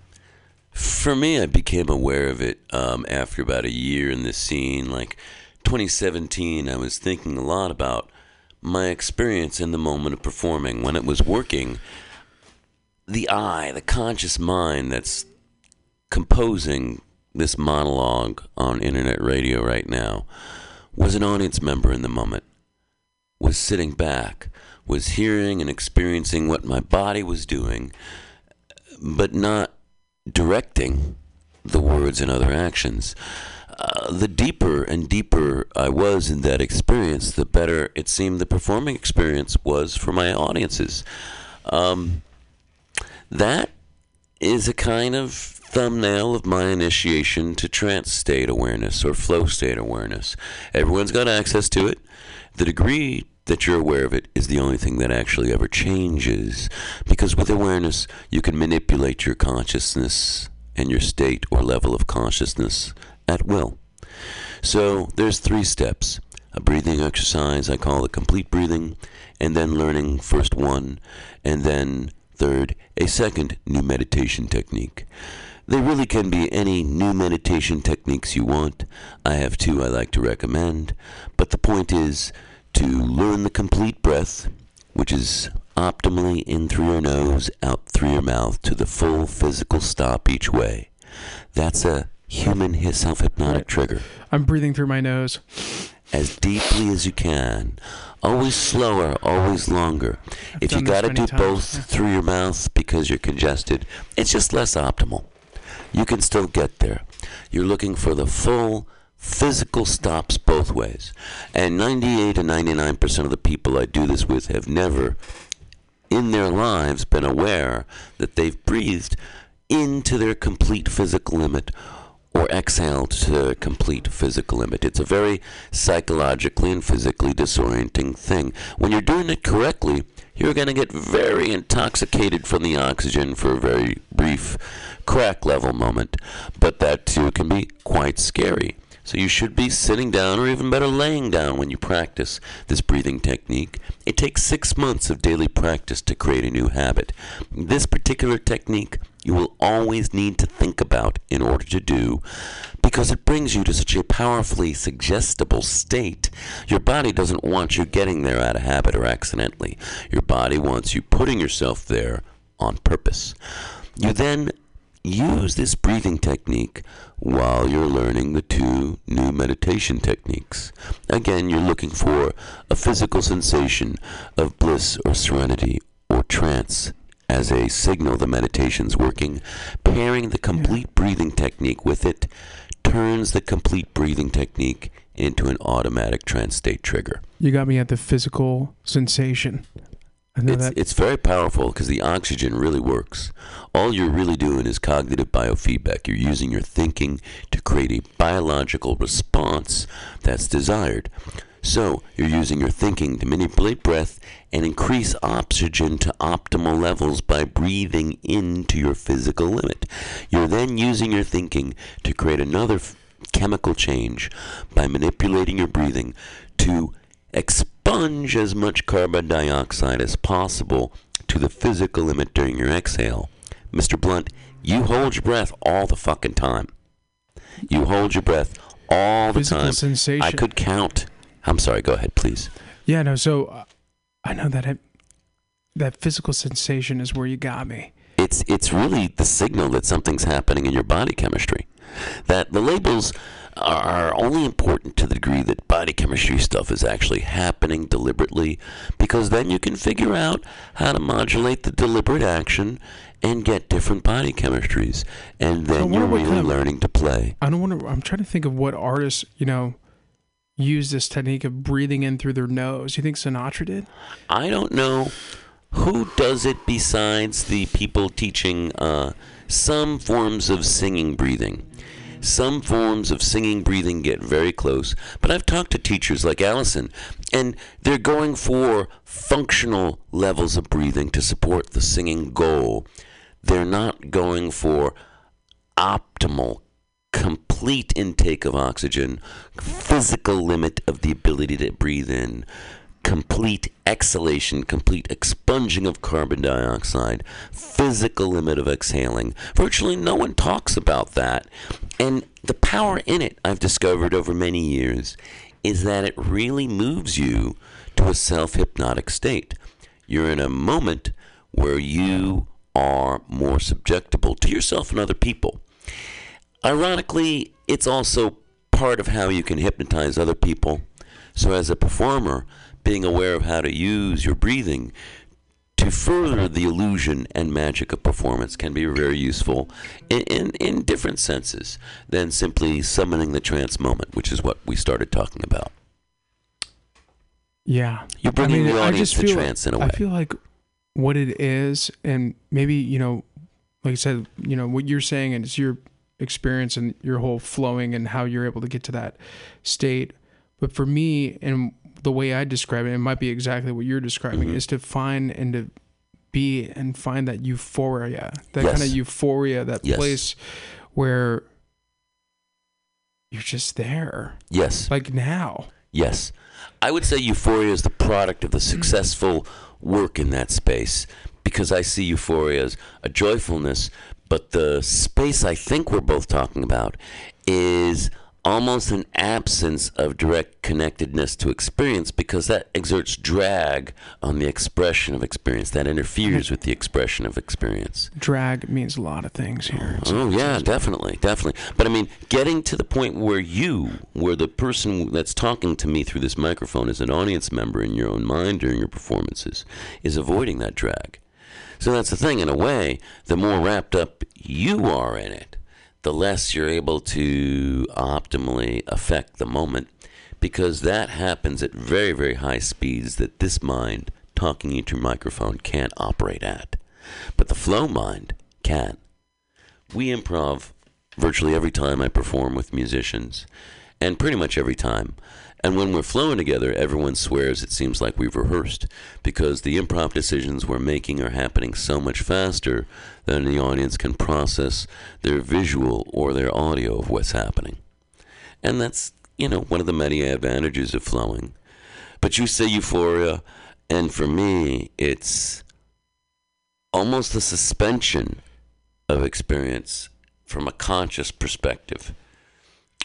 S4: For me, I became aware of it um, after about a year in the scene. Like 2017, I was thinking a lot about my experience in the moment of performing when it was working. The I, the conscious mind that's composing this monologue on internet radio right now, was an audience member in the moment, was sitting back, was hearing and experiencing what my body was doing, but not directing the words and other actions. Uh, the deeper and deeper I was in that experience, the better it seemed the performing experience was for my audiences. Um, that is a kind of thumbnail of my initiation to trance state awareness or flow state awareness. Everyone's got access to it. The degree that you're aware of it is the only thing that actually ever changes. Because with awareness, you can manipulate your consciousness and your state or level of consciousness at will. So there's three steps. A breathing exercise I call the complete breathing, and then learning first one, and then third, a second new meditation technique. There really can be any new meditation techniques you want. I have two I like to recommend, but the point is to learn the complete breath, which is optimally in through your nose, out through your mouth to the full physical stop each way. That's a human self hypnotic trigger.
S2: I'm breathing through my nose.
S4: As deeply as you can. Always slower, always longer. if you got to do
S2: times,
S4: both
S2: yeah.
S4: through your mouth because you're congested, it's just less optimal. You can still get there. You're looking for the full physical stops both ways. And 98 to 99% of the people I do this with have never in their lives been aware that they've breathed into their complete physical limit or exhaled to complete physical limit. It's a very psychologically and physically disorienting thing. When you're doing it correctly, you're going to get very intoxicated from the oxygen for a very brief crack level moment, but that too can be quite scary. So you should be sitting down or even better laying down when you practice this breathing technique. It takes six months of daily practice to create a new habit. This particular technique you will always need to think about in order to do because it brings you to such a powerfully suggestible state. Your body doesn't want you getting there out of habit or accidentally. Your body wants you putting yourself there on purpose. You then use this breathing technique while you're learning the two new meditation techniques. Again, you're looking for a physical sensation of bliss or serenity or trance as a signal the meditation's working. Pairing the complete breathing technique with it turns the complete breathing technique into an automatic trance state trigger.
S2: You got me at the physical sensation.
S4: It's, it's very powerful because the oxygen really works. All you're really doing is cognitive biofeedback. You're using your thinking to create a biological response that's desired. So, you're using your thinking to manipulate breath and increase oxygen to optimal levels by breathing into your physical limit. You're then using your thinking to create another f- chemical change by manipulating your breathing to expunge as much carbon dioxide as possible to the physical limit during your exhale. Mr. Blunt, you hold your breath all the fucking time. You hold your breath all the
S2: Physical
S4: time.
S2: sensation.
S4: I could count. I'm sorry, go ahead, please.
S2: yeah, no. So uh, I know that it, that physical sensation is where you got me.
S4: It's it's really the signal that something's happening in your body chemistry. That the labels are only important to the degree that body chemistry stuff is actually happening deliberately, because then you can figure out how to modulate the deliberate action and get different body chemistries, and then
S2: wonder
S4: you're really
S2: kind of-
S4: learning to play.
S2: I don't want to. I'm trying to think of what artists you know use this technique of breathing in through their nose. You think Sinatra did?
S4: I don't know who does it besides the people teaching uh, some forms of singing breathing. Some forms of singing breathing get very close, but I've talked to teachers like Allison, and they're going for functional levels of breathing to support the singing goal. They're not going for optimal, complete intake of oxygen, physical limit of the ability to breathe in, complete exhalation, complete expunging of carbon dioxide, physical limit of exhaling. Virtually no one talks about that. And the power in it, I've discovered over many years, is that it really moves you to a self hypnotic state. You're in a moment where you are more subjectable to yourself and other people. Ironically, it's also part of how you can hypnotize other people. So, as a performer, being aware of how to use your breathing to further the illusion and magic of performance can be very useful in, in, in different senses than simply summoning the trance moment, which is what we started talking about.
S2: Yeah.
S4: You're bringing the
S2: I
S4: audience
S2: just
S4: to
S2: feel,
S4: trance in a way.
S2: I feel like what it is, and maybe you know, like I said, you know, what you're saying, and it's your experience and your whole flowing and how you're able to get to that state. But for me, and the way I describe it, it might be exactly what you're describing,
S4: Mm-hmm.
S2: is to find and to be and find that euphoria, that
S4: Yes.
S2: kind of euphoria, that
S4: Yes.
S2: place where you're just there,
S4: yes.
S2: like now.
S4: Yes. I would say euphoria is the product of the successful work in that space because I see euphoria as a joyfulness, but the space I think we're both talking about is almost an absence of direct connectedness to experience because that exerts drag on the expression of experience, that interferes with the expression of experience.
S2: Drag means a lot of things here.
S4: Oh yeah, definitely, definitely. But I mean, getting to the point where you, where the person that's talking to me through this microphone is an audience member in your own mind during your performances, is avoiding that drag. So that's the thing. In a way, the more wrapped up you are in it, the less you're able to optimally affect the moment, because that happens at very, very high speeds that this mind talking into your microphone can't operate at. But the flow mind can we improv virtually every time I perform with musicians, and pretty much every time. And when we're flowing together, everyone swears it seems like we've rehearsed because the improv decisions we're making are happening so much faster than the audience can process their visual or their audio of what's happening. And that's, you know, one of the many advantages of flowing. But you say euphoria, and for me, it's almost a suspension of experience from a conscious perspective.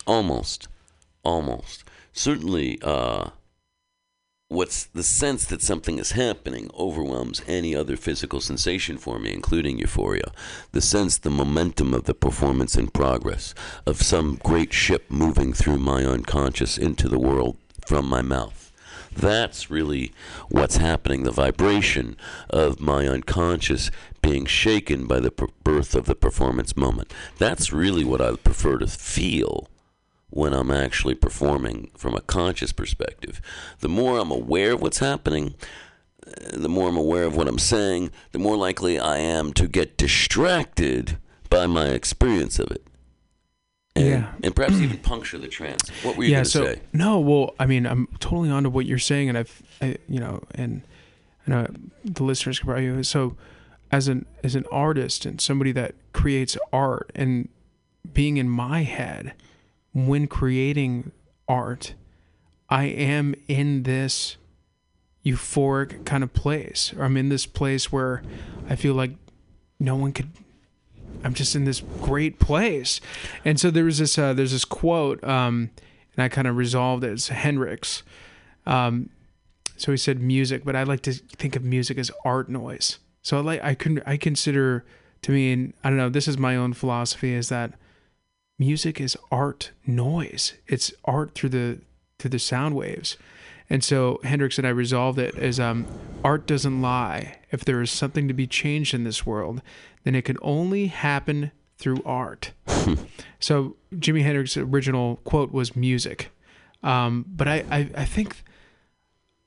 S4: Almost. Almost. Certainly, uh, what's the sense that something is happening overwhelms any other physical sensation for me, including euphoria. The sense, the momentum of the performance in progress, of some great ship moving through my unconscious into the world from my mouth. That's really what's happening, the vibration of my unconscious being shaken by the per- birth of the performance moment. That's really what I prefer to feel when I'm actually performing from a conscious perspective. The more I'm aware of what's happening, uh, the more I'm aware of what I'm saying, the more likely I am to get distracted by my experience of it. And,
S2: Yeah.
S4: and perhaps even puncture the trance. What were you
S2: yeah.
S4: going to
S2: So
S4: say?
S2: no, well, I mean, I'm totally onto what you're saying, and I've, I, you know, and I know the listeners can probably so as an as an artist and somebody that creates art and being in my head when creating art, I am in this euphoric kind of place. I'm in this place where I feel like no one could I'm just in this great place. And so there was this uh, there's this quote, um, and I kind of resolved it. It's Hendrix. Um, so he said music, but I like to think of music as art noise. So I like I can I consider to me, and I don't know, this is my own philosophy, is that music is art noise. It's art through the through the sound waves. And so Hendrix and I resolved it as um, art doesn't lie. If there is something to be changed in this world, then it can only happen through art. so Jimi Hendrix's original quote was music. Um, but I, I, I think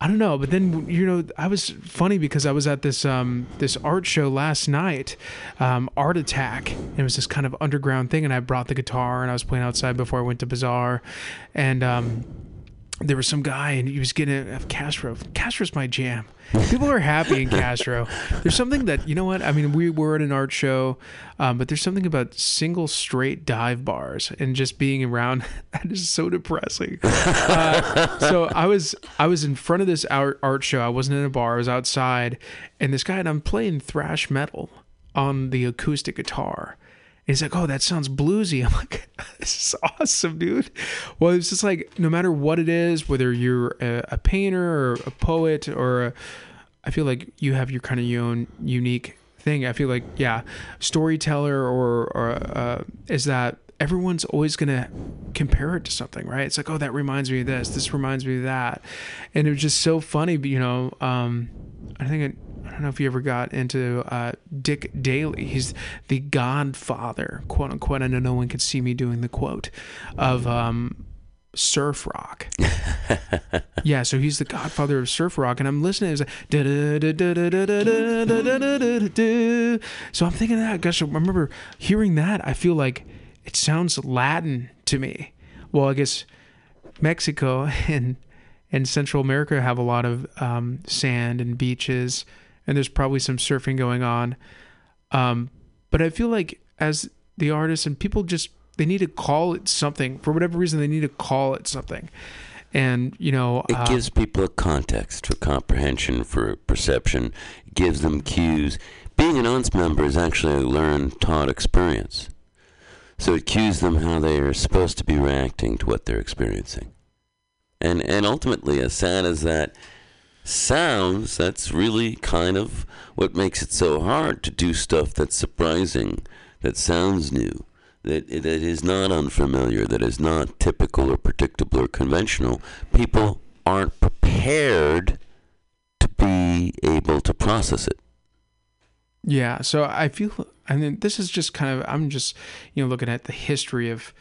S2: I don't know, but then you know, I was funny because I was at this um this art show last night, um, Art Attack. And it was this kind of underground thing, and I brought the guitar and I was playing outside before I went to Bazaar, and um, there was some guy and he was getting a Castro. Castro's my jam. People are happy in Castro. There's something that you know what I mean. We were at an art show, um, but there's something about single straight dive bars and just being around that is so depressing. Uh, so I was I was in front of this art art show. I wasn't in a bar. I was outside, and this guy and I'm playing thrash metal on the acoustic guitar. He's like, oh, that sounds bluesy. I'm like, this is awesome, dude. Well, it's just like, no matter what it is, whether you're a, a painter or a poet or a, I feel like you have your kind of your own unique thing. I feel like, yeah, storyteller or, or uh, is that everyone's always going to compare it to something, right? It's like, oh, that reminds me of this. This reminds me of that. And it was just so funny, you know, um, I think it, I don't know if you ever got into uh, Dick Dale. He's the Godfather, quote unquote. I know no one could see me doing the quote of um, surf rock. yeah, so he's the Godfather of surf rock, and I'm listening. It's like so I'm thinking that. Gosh, I remember hearing that. I feel like it sounds Latin to me. Well, I guess Mexico and and Central America have a lot of um, sand and beaches and there's probably some surfing going on. Um, but I feel like as the artist and people just they need to call it something for whatever reason they need to call it something, and you know
S4: It
S2: uh,
S4: gives people a context for comprehension, for perception, it gives them cues. Being an AUNTS member is actually a learned, taught experience. So it cues them how they are supposed to be reacting to what they're experiencing. And, and ultimately, as sad as that sounds, that's really kind of what makes it so hard to do stuff that's surprising, that sounds new, that, that is not unfamiliar, that is not typical or predictable or conventional. People aren't prepared to be able to process it.
S2: Yeah, so I feel I mean this is just kind of I'm just you know looking at the history of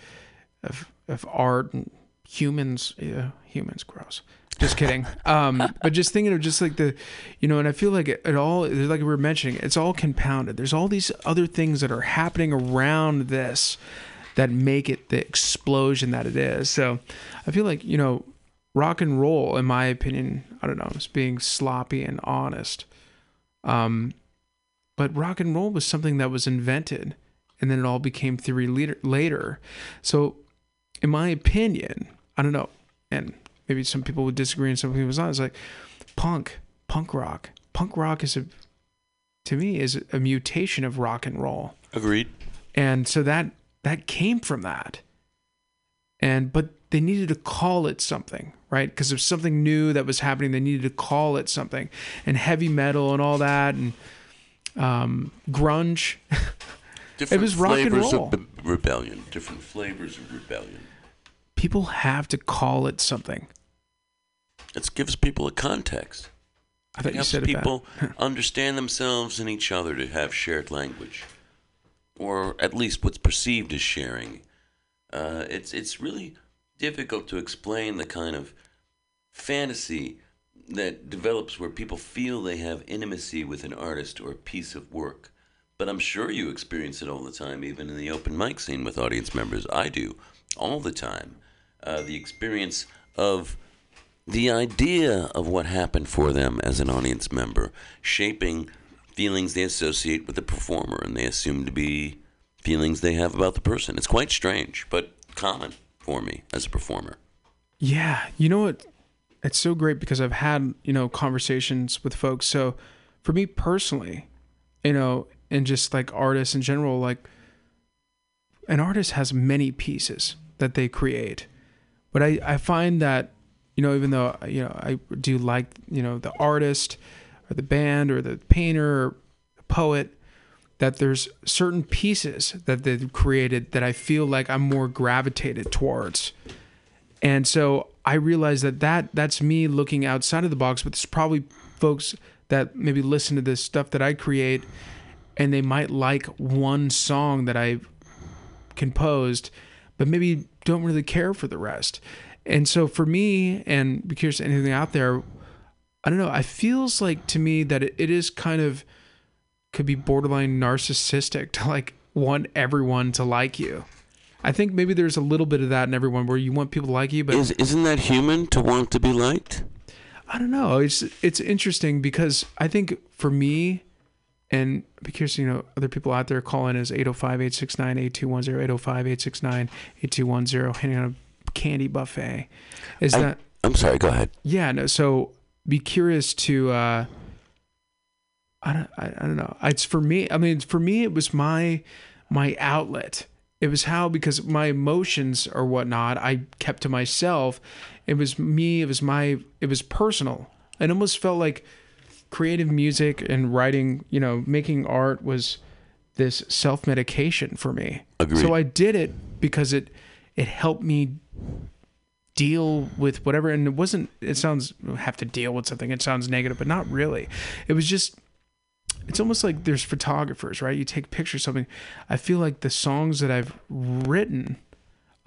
S2: of of art and humans yeah, humans gross. Just kidding. um but just thinking of just like the you know and I feel like it, it all like we were mentioning it's all compounded. There's all these other things that are happening around this that make it the explosion that it is. So I feel like, you know, rock and roll in my opinion, I don't know, is being sloppy and honest. Um but rock and roll was something that was invented and then it all became theory later. So, in my opinion, I don't know, and maybe some people would disagree and some people would not. It's like punk, punk rock. Punk rock is a, to me, is a mutation of rock and roll,
S4: Agreed.
S2: and so that that came from that. and but they needed to call it something, right? Because there's something new that was happening. They needed to call it something, and heavy metal and all that, and um, grunge.
S4: Different
S2: was rock and
S4: flavors
S2: roll.
S4: of rebellion. Different flavors of rebellion.
S2: People have to call it something.
S4: It gives people a context.
S2: I thought
S4: It
S2: you
S4: helps
S2: said it bad.
S4: people understand themselves and each other to have shared language, or at least what's perceived as sharing. Uh, it's it's really difficult to explain the kind of fantasy that develops where people feel they have intimacy with an artist or a piece of work. But I'm sure you experience it all the time, even in the open mic scene with audience members. I do all the time. Uh, the experience of the idea of what happened for them as an audience member, shaping feelings they associate with the performer and they assume to be feelings they have about the person. It's quite strange, but common for me as a performer.
S2: Yeah, you know what? It's so great because I've had you know conversations with folks. So for me personally, you know, and just like artists in general, like an artist has many pieces that they create, but I I find that you know even though you know I do like you know the artist or the band or the painter or the poet that there's certain pieces that they've created that I feel like I'm more gravitated towards. And so I realize that, that that's me looking outside of the box, but there's probably folks that maybe listen to this stuff that I create and they might like one song that I composed, but maybe don't really care for the rest. And so for me, and be curious to anything out there, I don't know, it feels like to me that it, it is kind of could be borderline narcissistic to like want everyone to like you. I think maybe there's a little bit of that in everyone where you want people to like you, but
S4: Is isn't that human to want to be liked?
S2: I don't know. It's it's interesting because I think for me, and be curious, you know other people out there calling is 805-869-8210, 805-869-8210, hitting on a candy buffet. Is
S4: I-
S2: that
S4: I'm sorry. Go ahead.
S2: yeah? No. So be curious to. uh I don't. I, I don't know. It's for me. I mean, for me, it was my my outlet. It was how because my emotions or whatnot I kept to myself. It was me. It was my. It was personal. It almost felt like creative music and writing. You know, making art was this self medication for me.
S4: Agreed.
S2: So I did it because it it helped me deal with whatever and it wasn't it sounds have to deal with something it sounds negative but not really it was just it's almost like there's photographers right you take pictures of something i feel like the songs that i've written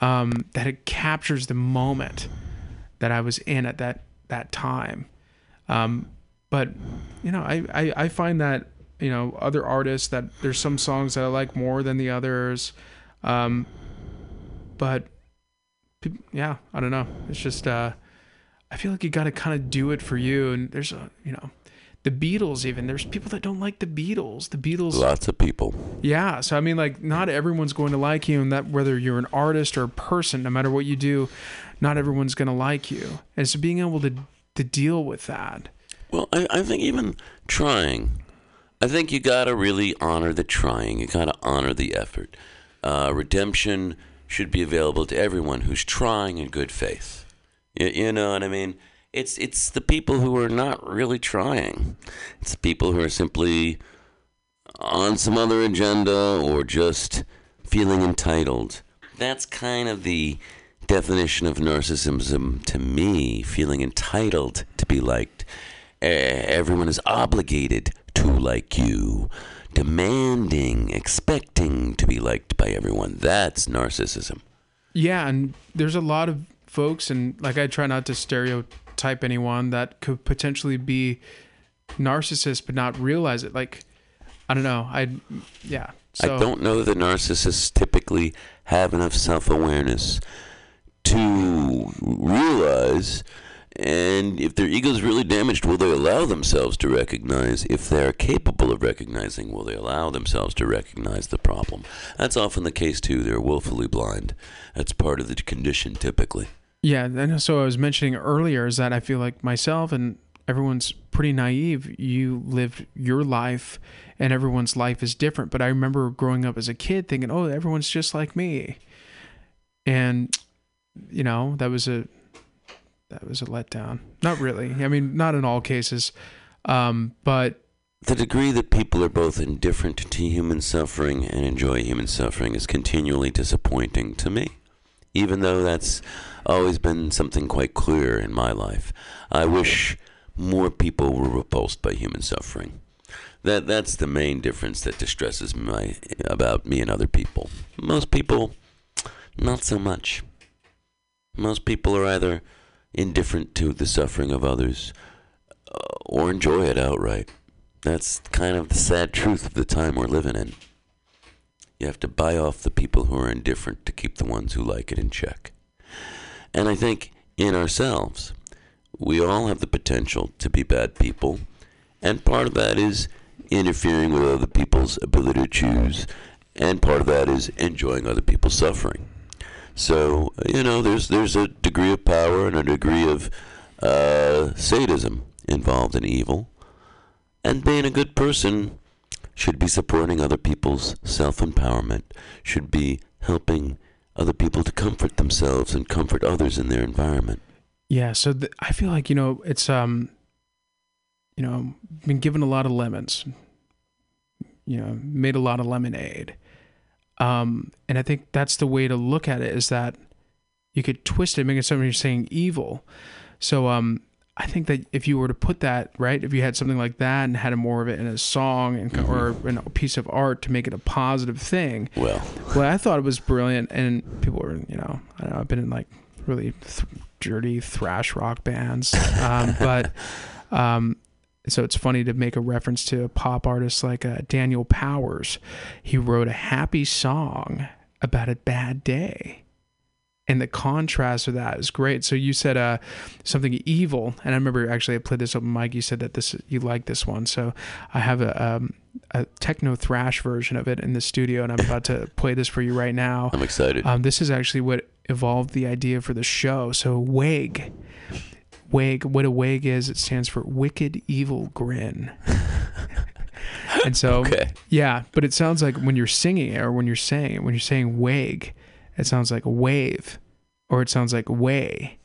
S2: um that it captures the moment that i was in at that that time um but you know i i, I find that you know other artists that there's some songs that i like more than the others um but yeah i don't know. It's just uh i feel like you got to kind of do it for you and there's a you know the beatles even there's people that don't like the beatles. The beatles
S4: Lots of people.
S2: yeah so i mean like not everyone's going to like you and that whether you're an artist or a person no matter what you do not everyone's going to like you. And so being able to to deal with that
S4: Well, I, I think even trying, I think you got to really honor the trying. You got to honor the effort. Uh, redemption should be available to everyone who's trying in good faith. You, you know what I mean? It's it's the people who are not really trying. It's people who are simply on some other agenda or just feeling entitled. That's kind of the definition of narcissism to me, feeling entitled to be liked. Eh, Everyone is obligated to like you, demanding, expecting to be liked by everyone. That's narcissism.
S2: Yeah, and there's a lot of folks, and like I try not to stereotype anyone that could potentially be narcissists, but not realize it. Like, I don't know. I, yeah. So
S4: I don't know that narcissists typically have enough self awareness to realize, and if their ego's really damaged, will they allow themselves to recognize? If they're capable of recognizing, will they allow themselves to recognize the problem? That's often the case too. They're willfully blind. That's part of the condition typically.
S2: Yeah, and so I was mentioning earlier is that I feel like myself and everyone's pretty naive. You live your life, and everyone's life is different. But I remember growing up as a kid thinking, "Oh, everyone's just like me," and you know, that was a that was a letdown. Not really. I mean, not in all cases. Um, but
S4: The degree that people are both indifferent to human suffering and enjoy human suffering is continually disappointing to me, even though that's always been something quite clear in my life. I wish more people were repulsed by human suffering. That that's the main difference that distresses me about me and other people. Most people, not so much. Most people are either indifferent to the suffering of others uh, or enjoy it outright. That's kind of the sad truth of the time we're living in. You have to buy off the people who are indifferent to keep the ones who like it in check. And I think in ourselves, we all have the potential to be bad people, and part of that is interfering with other people's ability to choose, and part of that is enjoying other people's suffering. So you know, there's there's a degree of power and a degree of uh, sadism involved in evil, and being a good person should be supporting other people's self empowerment, should be helping other people to comfort themselves and comfort others in their environment.
S2: Yeah, so th- I feel like you know it's um, you know, been given a lot of lemons, you know, made a lot of lemonade, um, and I think that's the way to look at it is that you could twist it, make it something you're saying evil. So um, I think that if you were to put that right, if you had something like that and had more of it in a song and or in a piece of art to make it a positive thing,
S4: Well,
S2: well, I thought it was brilliant, and people were, you know, I don't know, I've been in like really th- dirty thrash rock bands, um, but um, so it's funny to make a reference to a pop artist like uh, Daniel Powter. He wrote a happy song about a bad day. And the contrast of that is great. So you said uh, something evil, and I remember actually I played this up. Mike, you said that this you like this one, so I have a um, a techno thrash version of it in the studio, and I'm about to play this for you right now.
S4: I'm excited.
S2: Um, this is actually what evolved the idea for the show. So WAG, WAG, what a WAG is, it stands for Wicked Evil Grin. and so,
S4: Okay.
S2: yeah, but it sounds like when you're singing it or when you're saying it, when you're saying WAG, it sounds like wave, or it sounds like way.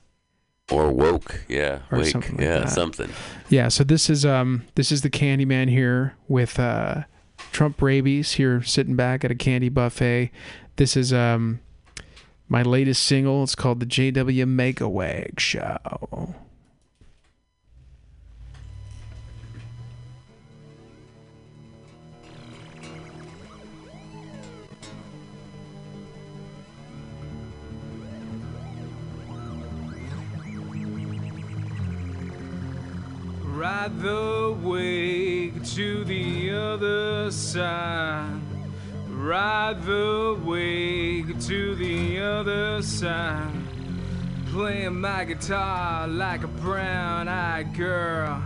S4: or woke, yeah,
S2: Or
S4: wake,
S2: something like
S4: yeah,
S2: that.
S4: something.
S2: Yeah, so this is um this is the Candyman here with uh Trump rabies here sitting back at a candy buffet. This is um my latest single. It's called the JW Megaweg Show.
S7: Ride the wake to the other side. Ride the wake to the other side. Playing my guitar like a brown eyed girl.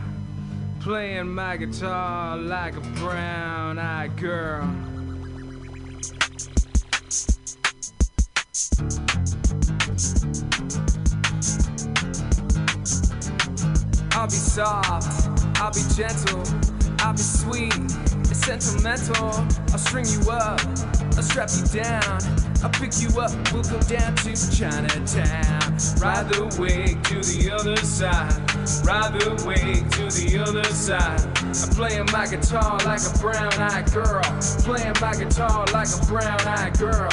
S7: Playing my guitar like a brown eyed girl. I'll be soft, I'll be gentle, I'll be sweet and sentimental. I'll string you up, I'll strap you down, I'll pick you up, we'll go down to Chinatown. Ride the wake to the other side, ride the wake to the other side. I'm playing my guitar like a brown eyed girl, playing my guitar like a brown eyed girl.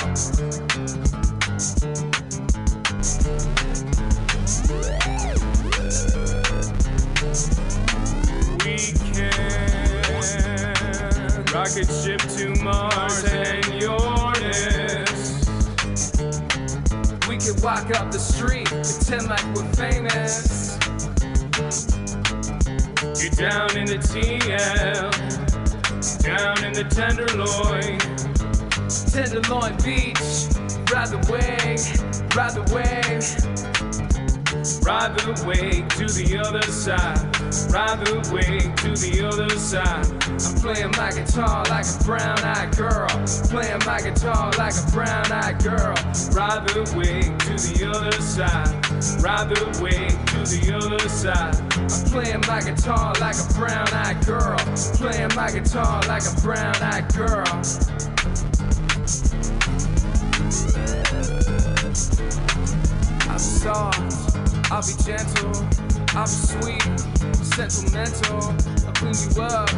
S7: Rocket ship to Mars and Uranus. We could walk up the street, pretend like we're famous. Get down in the TL, down in the Tenderloin, Tenderloin Beach. Ride the wave, ride the wave. Ride the wake to the other side. Ride the wake to the other side. I'm playing my guitar like a brown eyed girl. Playing my guitar like a brown eyed girl. Ride the wake to the other side. Ride the wake to the other side. I'm playing my guitar like a brown eyed girl. Playing my guitar like a brown eyed girl. soft, I'll be gentle, I'll be sweet, sentimental. I'll clean you up,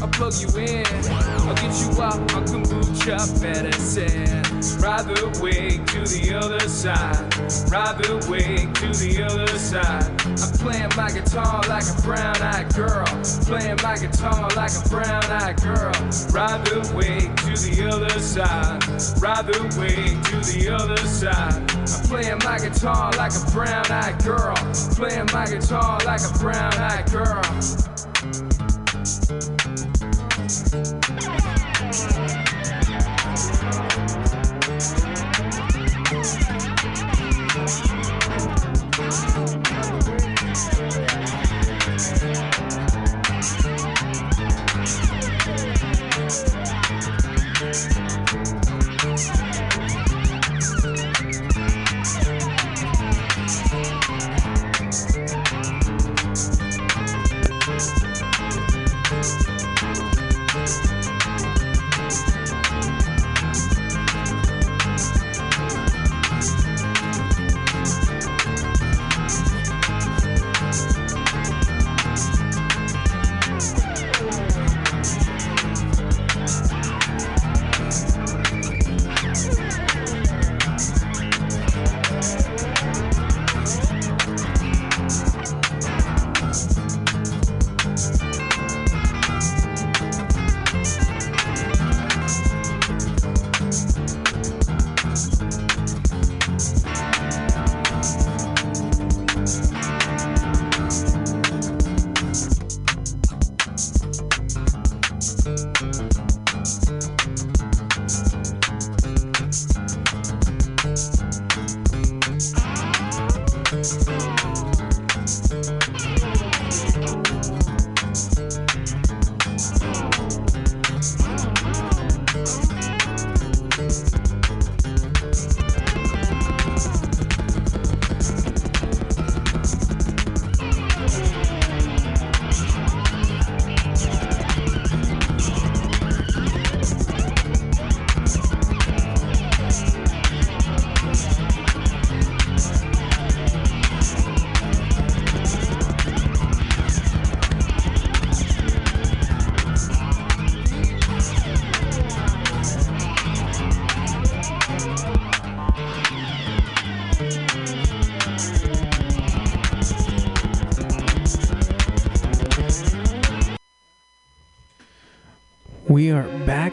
S7: I'll plug you in, I'll get you up on kombucha medicine. The wave to the other side, ride the wave to the other side. I'm playing my guitar like a brown eyed girl, playing my guitar like a brown eyed girl. Ride the wave to the other side, ride the wave to the other side. I'm playing my guitar like a brown eyed girl, playing my guitar like a brown eyed girl.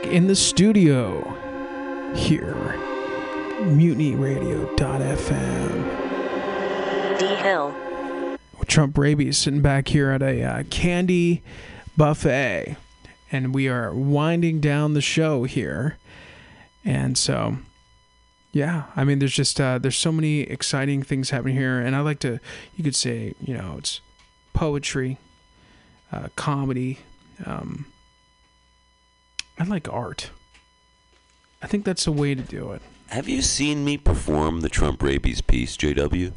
S2: Back in the studio here. MutinyRadio.fm.
S8: D Hill.
S2: Trump Rabies sitting back here at a uh, candy buffet, and we are winding down the show here. And so, yeah, I mean, there's just uh, there's so many exciting things happening here, and I like to, you could say, you know, it's poetry, uh, comedy. Um, like art. I think that's a way to do it.
S4: Have you seen me perform the Trump rabies piece, JW?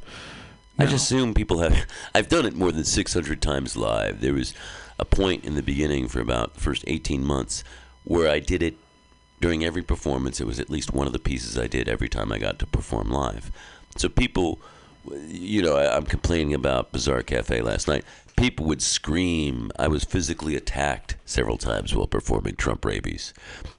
S4: I just assume people have. I've done it more than 600 times live. There was a point in the beginning for about the first 18 months where I did it during every performance. It was at least one of the pieces I did every time I got to perform live. So people, you know, I, I'm complaining about Bazaar Cafe last night. People would scream. I was physically attacked several times while performing Trump rabies.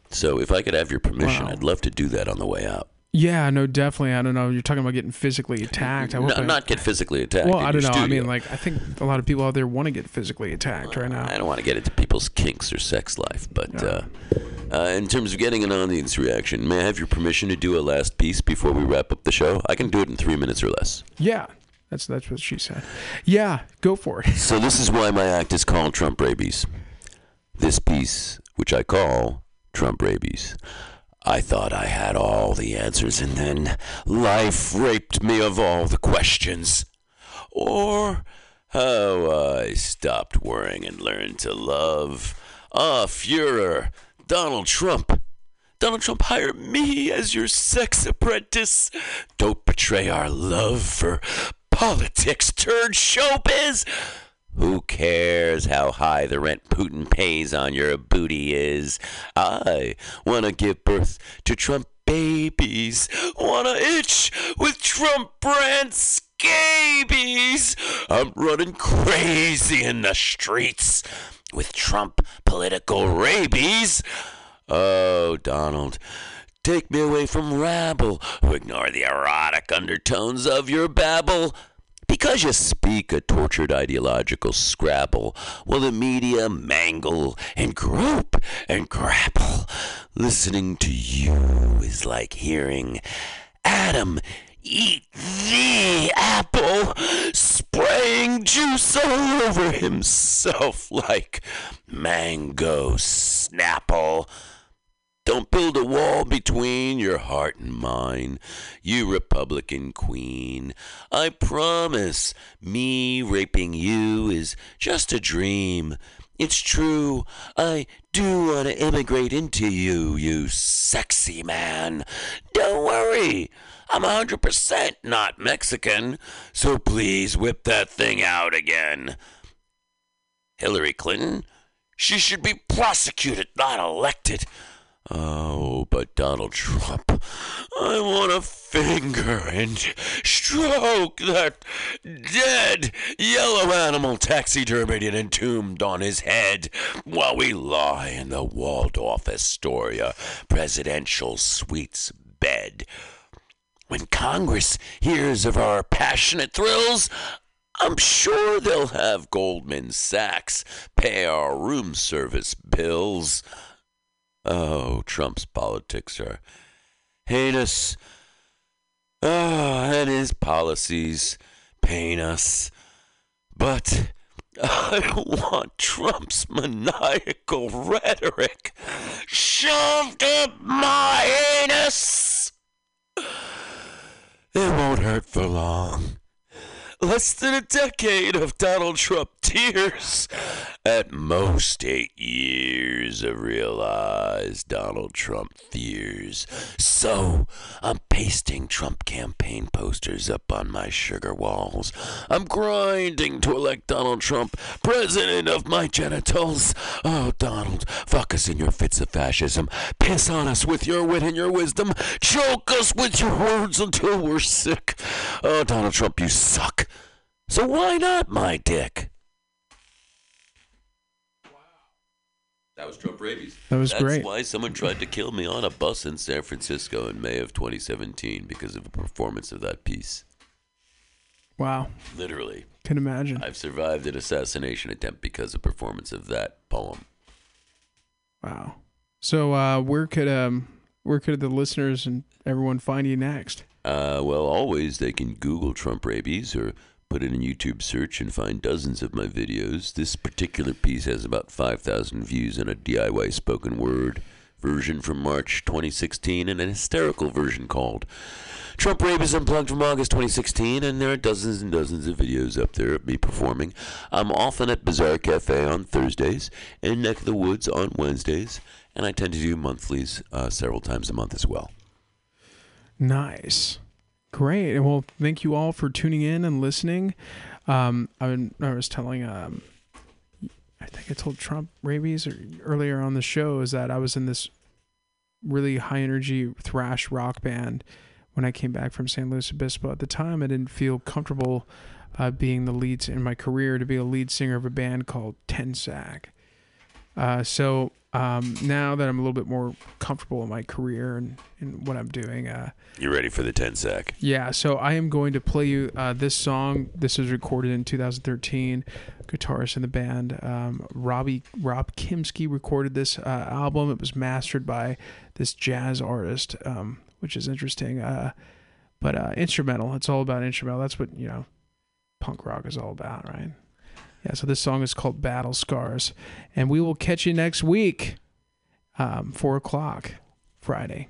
S4: So if I could have your permission,
S2: Wow.
S4: I'd love to do that on the way out.
S2: Yeah, no, definitely. I don't know. You're talking about getting physically attacked. I
S4: No,
S2: I-
S4: not get physically attacked.
S2: Well, I don't know. I mean, like, I think a lot of people out there want to get physically attacked right now.
S4: I don't want to get into people's kinks or sex life, but uh, uh, in terms of getting an audience reaction, may I have your permission to do a last piece before we wrap up the show? I can do it in three minutes or less.
S2: Yeah, that's that's what she said. Yeah, go for it.
S4: So this is why my act is called Trump Rabies. This piece, which I call Trump Rabies. I thought I had all the answers, and then life raped me of all the questions. Or how I stopped worrying and learned to love. Ah, Fuhrer, Donald Trump. Donald Trump, hire me as your sex apprentice. Don't betray our love for politics turned showbiz. Who cares how high the rent Putin pays on your booty is? I want to give birth to Trump babies wanna itch with Trump brand scabies. I'm running crazy in the streets with Trump political rabies. Oh, Donald, take me away from rabble who ignore the erotic undertones of your babble. Because you speak a tortured ideological scrabble, will the media mangle and grope and grapple? Listening to you is like hearing Adam eat the apple, spraying juice all over himself like mango snapple. Don't build a wall between your heart and mine, you Republican queen. I promise, me raping you is just a dream. It's true, I do want to immigrate into you, you sexy man. Don't worry, I'm a 100% not Mexican, so please whip that thing out again. Hillary Clinton? She should be prosecuted, not elected. Oh, but Donald Trump, I want to finger and stroke that dead yellow animal taxidermied and entombed on his head while we lie in the Waldorf Astoria presidential suite's bed. When Congress hears of our passionate thrills, I'm sure they'll have Goldman Sachs pay our room service bills. Oh, Trump's politics are heinous. Oh, and his policies pain us. But I want Trump's maniacal rhetoric shoved up my anus. It won't hurt for long. Less than a decade of Donald Trump tears. At most, eight years of realized Donald Trump fears. So, I'm pasting Trump campaign posters up on my sugar walls. I'm grinding to elect Donald Trump president of my genitals. Oh, Donald, fuck us in your fits of fascism. Piss on us with your wit and your wisdom. Choke us with your words until we're sick. Oh, Donald Trump, you suck. So why not my dick? That was Trump rabies.
S2: That was
S4: That's
S2: great.
S4: why someone tried to kill me on a bus in San Francisco in May of 2017 because of a performance of that piece.
S2: Wow.
S4: Literally.
S2: Can imagine.
S4: I've survived an assassination attempt because of performance of that poem.
S2: Wow. So uh, where could um where could the listeners and everyone find you next?
S4: Uh, well, always they can Google Trump rabies or put in a YouTube search and find dozens of my videos. This particular piece has about 5,000 views in a DIY spoken word version from March 2016 and an hysterical version called Trump Rabies Unplugged from August 2016. And there are dozens and dozens of videos up there of me performing. I'm often at Bazaar Cafe on Thursdays and Neck of the Woods on Wednesdays. And I tend to do monthlies uh, several times a month as well.
S2: Nice. Great. Well, thank you all for tuning in and listening. Um, I, I was telling, um, I think I told Trump rabies earlier on the show is that I was in this really high energy thrash rock band when I came back from San Luis Obispo. At the time, I didn't feel comfortable uh, being the lead in my career to be a lead singer of a band called Ten Sack. Uh, so um, now that I'm a little bit more comfortable in my career and, and what I'm doing, uh,
S4: You ready for the 10 sec?
S2: yeah, so I am going to play you uh, this song. This was recorded in 2013. Guitarist in the band, um, Robbie Rob Kimsky, recorded this uh, album. It was mastered by this jazz artist, um, which is interesting. Uh, but uh, instrumental. It's all about instrumental. That's what you know, punk rock is all about, right? Yeah. So this song is called Battle Scars, and we will catch you next week, um, four o'clock, Friday.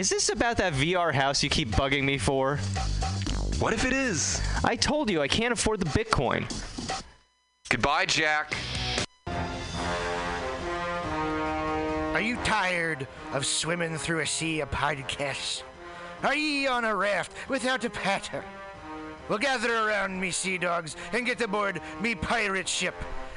S3: Is this about that VR house you keep bugging me for?
S9: What if it is?
S3: I told you I can't afford the Bitcoin.
S9: Goodbye, Jack.
S8: Are you tired of swimming through a sea of podcasts? Are ye on a raft without a paddle? Well, gather around me, sea dogs, and get aboard me pirate ship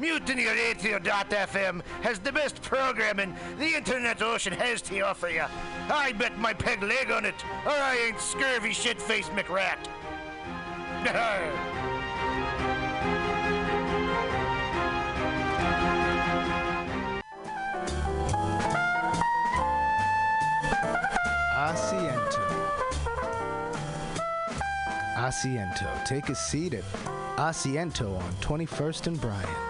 S8: MutinyRadio.fm has the best programming the internet ocean has to offer you. I bet my peg leg on it, or I ain't scurvy shit-faced McRat.
S10: Asiento. Asiento. Take a seat at Asiento on 21st and Bryant.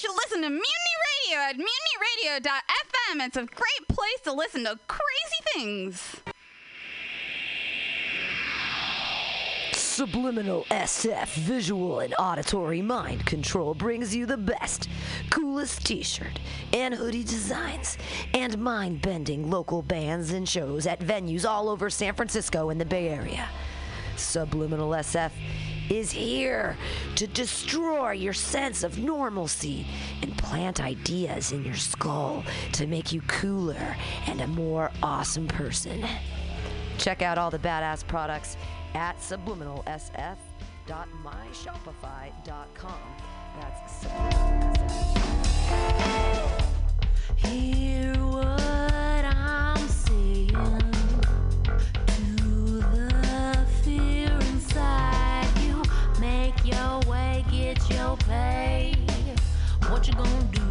S11: Should listen to Mutiny Radio at mutinyradio.fm. It's a great place to listen to crazy things.
S12: Subliminal SF visual and auditory mind control brings you the best, coolest t shirt and hoodie designs and mind bending local bands and shows at venues all over San Francisco and the Bay Area. Subliminal SF is here to destroy your sense of normalcy and plant ideas in your skull to make you cooler and a more awesome person. Check out all the badass products at subliminalsf.myshopify.com. That's subliminalsf. Hear what your. What you gonna do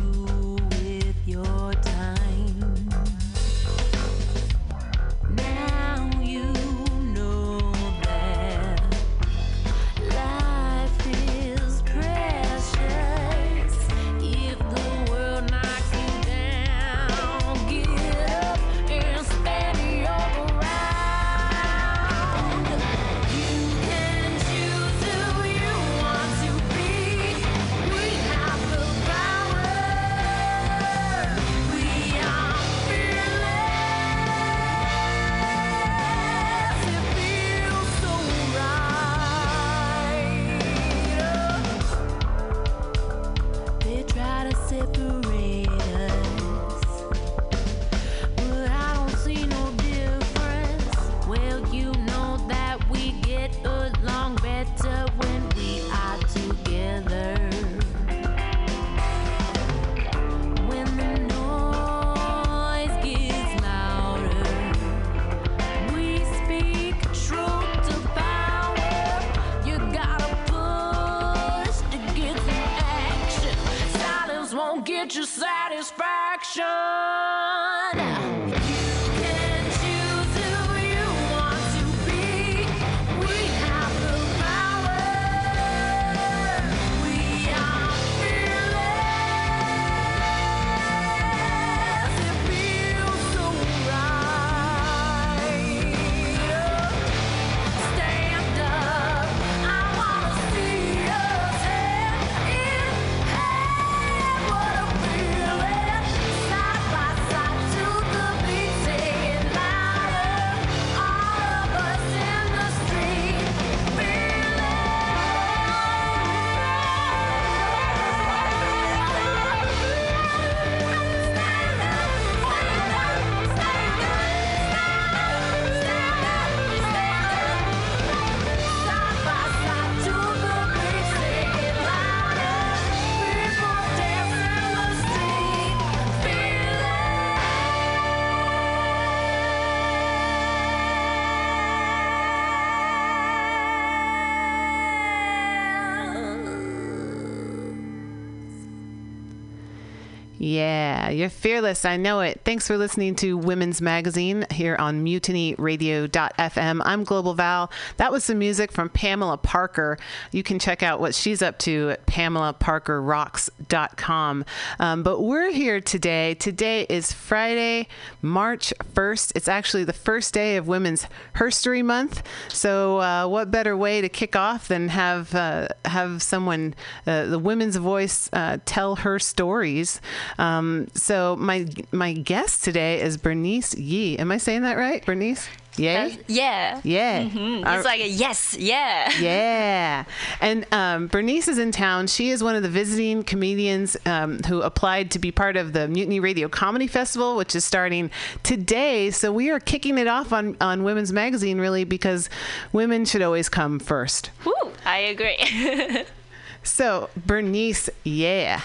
S13: care. You're fearless. I know it. Thanks for listening to Women's Magazine here on mutinyradio.fm. I'm Global Val. That was some music from Pamela Parker. You can check out what she's up to at pamelaparkerrocks.com. Um, but we're here today. Today is Friday, March 1st. It's actually the first day of Women's Herstory Month. So, uh, what better way to kick off than have uh, have someone, uh, the women's voice, uh, tell her stories? Um, so my my guest today is Bernice Yee. Am I saying that right, Bernice? Yay?
S14: Yeah.
S13: Yeah.
S14: Mhm.
S13: Our-
S14: It's like a yes, yeah.
S13: yeah. And um, Bernice is in town. She is one of the visiting comedians um, who applied to be part of the Mutiny Radio Comedy Festival, which is starting today. So we are kicking it off on, on Women's Magazine, really, because women should always come first.
S14: Woo, I agree.
S13: So, Bernice, yeah.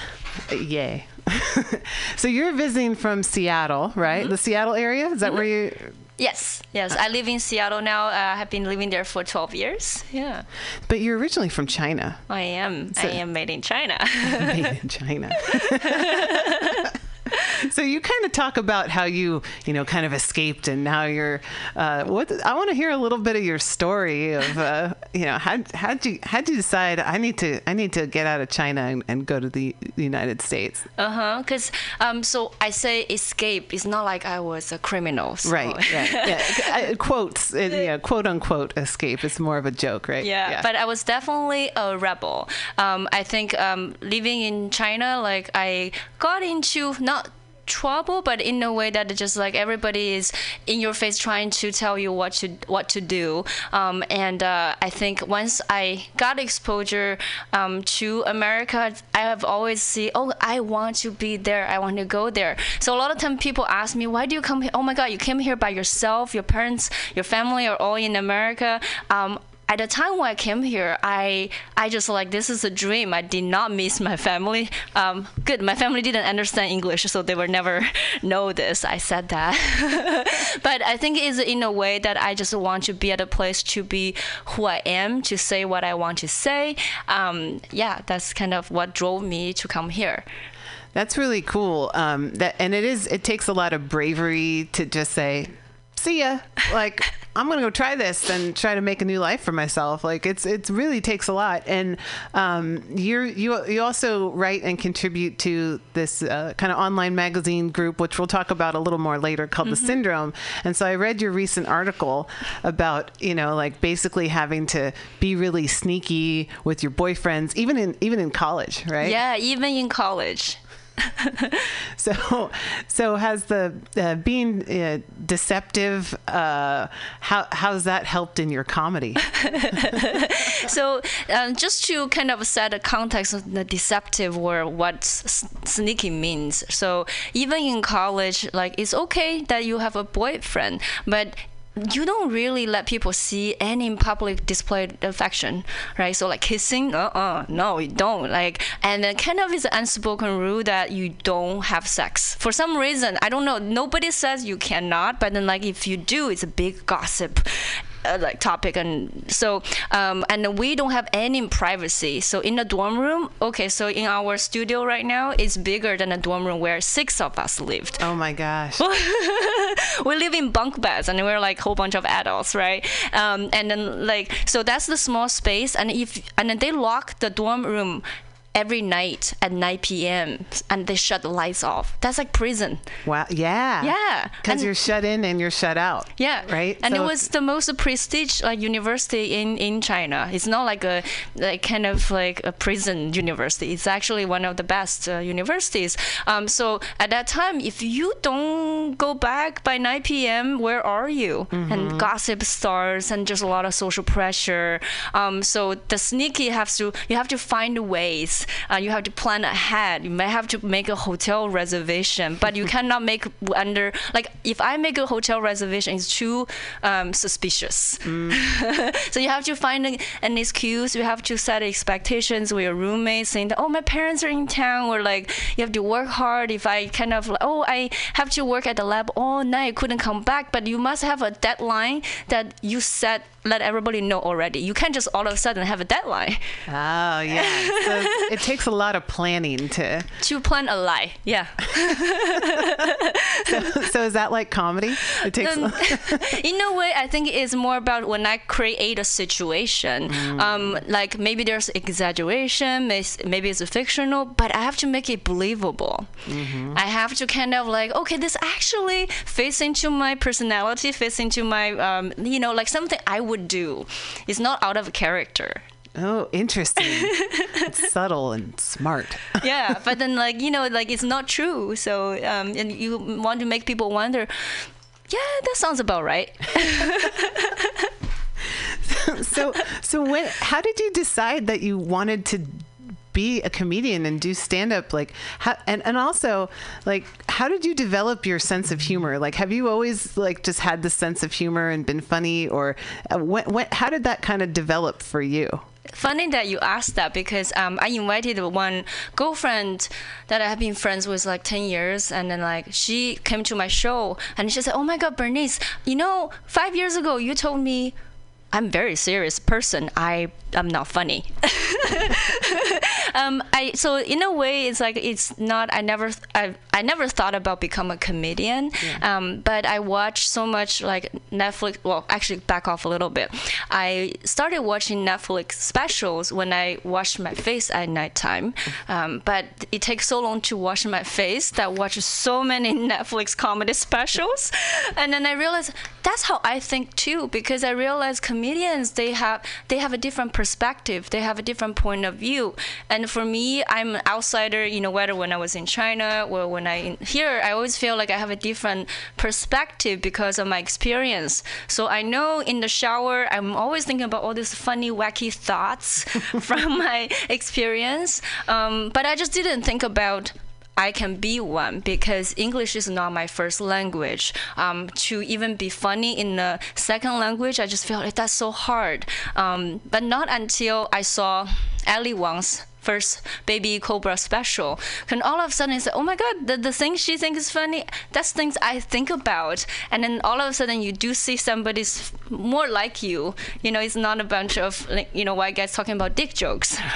S13: Yay. so you're visiting from Seattle, right? The Seattle area? Is that where you.
S14: yes, yes. I live in Seattle now. Uh, I have been living there for 12 years. Yeah.
S13: But you're originally from China.
S14: I am.
S13: So-
S14: I am made in China.
S13: Made in China. So you kind of talk about how you, you know, kind of escaped and now you're. Uh, what I want to hear a little bit of your story of, uh, you know, how how'd you how'd you decide I need to I need to get out of China and, and go to the United States?
S14: Uh huh. Because um, so I say escape. It's not like I was a criminal. so-
S13: Right, right. Yeah. I- Quotes, uh, yeah, quote unquote escape. It's more of a joke, right?
S14: Yeah, but I was definitely a rebel. Um, I think um, living in China, like I got into not trouble but in a way that just like everybody is in your face trying to tell you what to what to do. Um, and uh, i think once i got exposure um, to america i have always see oh i want to be there. I want to go there. So a lot of time people ask me why do you come here oh my god you came here by yourself your parents your family are all in america. Um, at the time when I came here, I I just like this is a dream. I did not miss my family. Um, good, my family didn't understand English, so they will never know this. I said that, but I think it's in a way that I just want to be at a place to be who I am, to say what I want to say. Um, yeah, that's kind of what drove me to come here.
S13: That's really cool. Um, that and it is. It takes a lot of bravery to just say, "See ya." Like I'm gonna go try this and try to make a new life for myself. Like it's it really takes a lot. And um, you're you you also write and contribute to this uh, kind of online magazine group, which we'll talk about a little more later, called the
S14: Mhm.
S13: Syndrome. And so I read your recent article about you know like basically having to be really sneaky with your boyfriends, even in even in college, right?
S14: Yeah, even in college.
S13: So, so has the uh, being uh, deceptive? Uh, how how's that helped in your comedy?
S14: so um, just to kind of set a context of the deceptive or what s- sneaky means so even in college like it's okay that you have a boyfriend but you don't really let people see any public displayed affection, right? So like kissing, uh-uh, no, you don't. Like, and then kind of is an unspoken rule that you don't have sex for some reason. I don't know. Nobody says you cannot, but then like if you do, it's a big gossip uh, like topic and so um, and we don't have any privacy. So in the dorm room okay so in our studio right now it's bigger than a dorm room where six of us lived.
S13: Oh my gosh.
S14: We live in bunk beds and we're like a whole bunch of adults right? Um, and then like so that's the small space and if and then they lock the dorm room every night at 9 p.m. and they shut the lights off. That's like prison.
S13: Wow. Yeah.
S14: Yeah.
S13: Because you're shut in and you're shut out.
S14: Yeah.
S13: Right.
S14: And
S13: So
S14: it was the most prestigious like university in in China. It's not like a like kind of like a prison university. It's actually one of the best uh, universities. Um, so at that time, if you don't go back by 9 p.m., where are you? And gossip starts, and just a lot of social pressure. Um, so the sneaky has to you have to find ways. Uh, you have to plan ahead. You may have to make a hotel reservation, but you cannot make under like if I make a hotel reservation, it's too um, suspicious. so you have to find an, an excuse. You have to set expectations with your roommates, saying that oh my parents are in town, or like you have to work hard. If I kind of like, oh I have to work at the lab all night, couldn't come back, but you must have a deadline that you set. Let everybody know already. You can't just all of a sudden have a deadline.
S13: Oh yeah. So it takes a lot of planning to.
S14: To plan a lie, yeah.
S13: So, so is that like comedy? It takes.
S14: Um, in a way, I think it's more about when I create a situation. Um, like maybe there's exaggeration, maybe it's fictional, but I have to make it believable. I have to kind of like, okay, this actually fits into my personality, fits into my, um, you know, like something I would do. It's not out of character.
S13: Oh, interesting. it's subtle and smart.
S14: yeah, but then like you know like it's not true. So um, and you want to make people wonder. Yeah, that sounds about right.
S13: so so when how did you decide that you wanted to be a comedian and do stand up like how, and and also like how did you develop your sense of humor like have you always like just had the sense of humor and been funny or uh, how did that kind of develop for you
S14: Funny that you asked that because um, I invited one girlfriend that I have been friends with like 10 years, and then like she came to my show and she said, "Oh my God, Bernice, you know, five years ago you told me I'm very serious person. I am not funny. um, I so in a way it's like it's not. I never I, I never thought about become a comedian. Um, but I watch so much like Netflix. Well, actually back off a little bit. I started watching Netflix specials when I wash my face at nighttime. Um, but it takes so long to wash my face that I watch so many Netflix comedy specials, and then I realized that's how I think too because I realized comedians they have they have a different perspective they have a different point of view and for me I'm an outsider you know whether when I was in China or when I here I always feel like I have a different perspective because of my experience so I know in the shower I'm always thinking about all these funny wacky thoughts from my experience um, but I just didn't think about I can be one because English is not my first language. Um, to even be funny in a second language, I just felt like that's so hard. Um, but not until I saw Ali Wong's first baby cobra special and all of a sudden it's like oh my god the, the thing she thinks is funny that's things i think about. And then all of a sudden you do see somebody's more like you. You know it's not a bunch of like, you know white guys talking about dick jokes.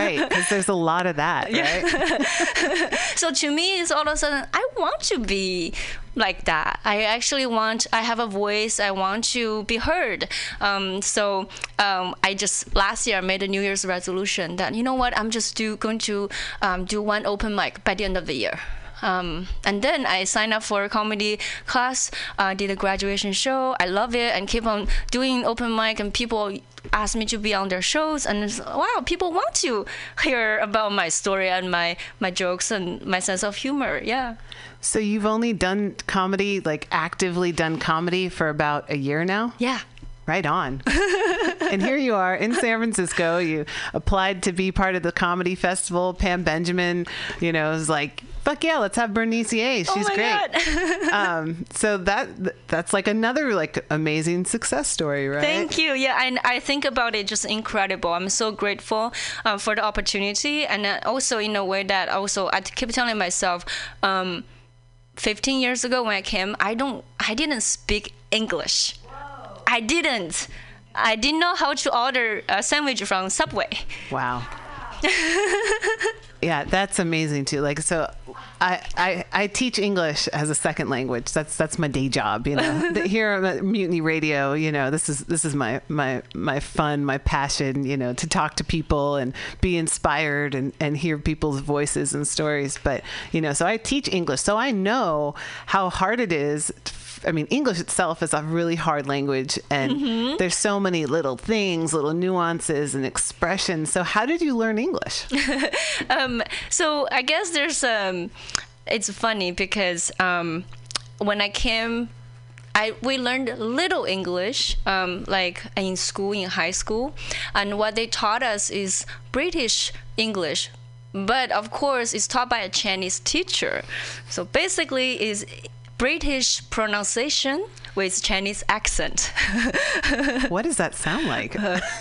S13: Right because there's a lot of that right?
S14: So to me it's all of a sudden i want to be like that. I actually want i have a voice. I want to be heard. Um, so um, i just last year I made a new year's resolution that you know what i'm just do, going to um, do one open mic by the end of the year um, and then I signed up for a comedy class, uh, did a graduation show. I love it and keep on doing open mic, and people ask me to be on their shows. And wow, people want to hear about my story and my, my jokes and my sense of humor. Yeah.
S13: so you've only done comedy like actively done comedy for about a year now
S14: Yeah.
S13: Right on. and here you are in San Francisco. You applied to be part of the comedy festival. Pam Benjamin, you know, was like, "Fuck yeah, let's have Bernice A. She's
S14: oh my
S13: great."
S14: God.
S13: um, so that that's like another like amazing success story, right?
S14: Thank you. Yeah, and I think about it just incredible. I'm so grateful um, for the opportunity, and uh, also in a way that also I keep telling myself. Um, 15 years ago when I came, I don't, I didn't speak English. I didn't. I didn't know how to order a sandwich from Subway.
S13: Wow. yeah, that's amazing too. Like so I, I, I teach English as a second language. That's that's my day job, you know. Here at Mutiny Radio, you know, this is this is my my my fun, my passion, you know, to talk to people and be inspired and and hear people's voices and stories. But you know, so I teach English, so I know how hard it is. I mean, English itself is a really hard language, and
S14: Mhm.
S13: there's so many little things, little nuances and expressions. So, how did you learn English?
S14: um, so I guess there's um, it's funny because um, when I came, I we learned little English um, like in school in high school, and what they taught us is British English. But of course, it's taught by a Chinese teacher. So basically, is British pronunciation with Chinese accent.
S13: what does that sound like?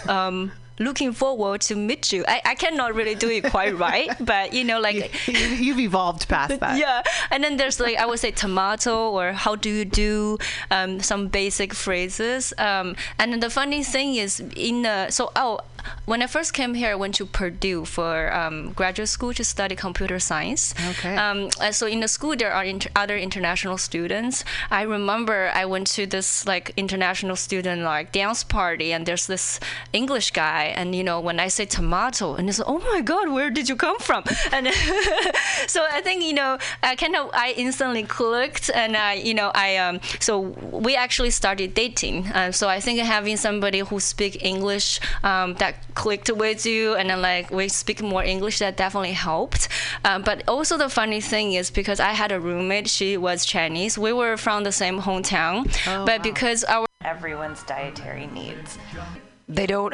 S14: um, looking forward to meet you. I, I cannot really do it quite right, but you know, like
S13: you, have evolved past that.
S14: Yeah, and then there's like I would say tomato or how do you do, um, some basic phrases. Um, and then the funny thing is in the so oh. When I first came here, I went to Purdue for um, graduate school to study computer science.
S13: Okay.
S14: Um, so in the school, there are inter- other international students. I remember I went to this like international student like dance party, and there's this English guy, and you know when I say tomato, and he's like, "Oh my God, where did you come from?" And so I think you know, I kind of I instantly clicked, and I you know I um so we actually started dating. Uh, so I think having somebody who speak English um, that clicked with you and then like we speak more English that definitely helped. Um, but also the funny thing is because I had a roommate, she was Chinese. We were from the same hometown,
S12: Oh,
S14: but because our
S15: everyone's dietary needs.
S12: They don't.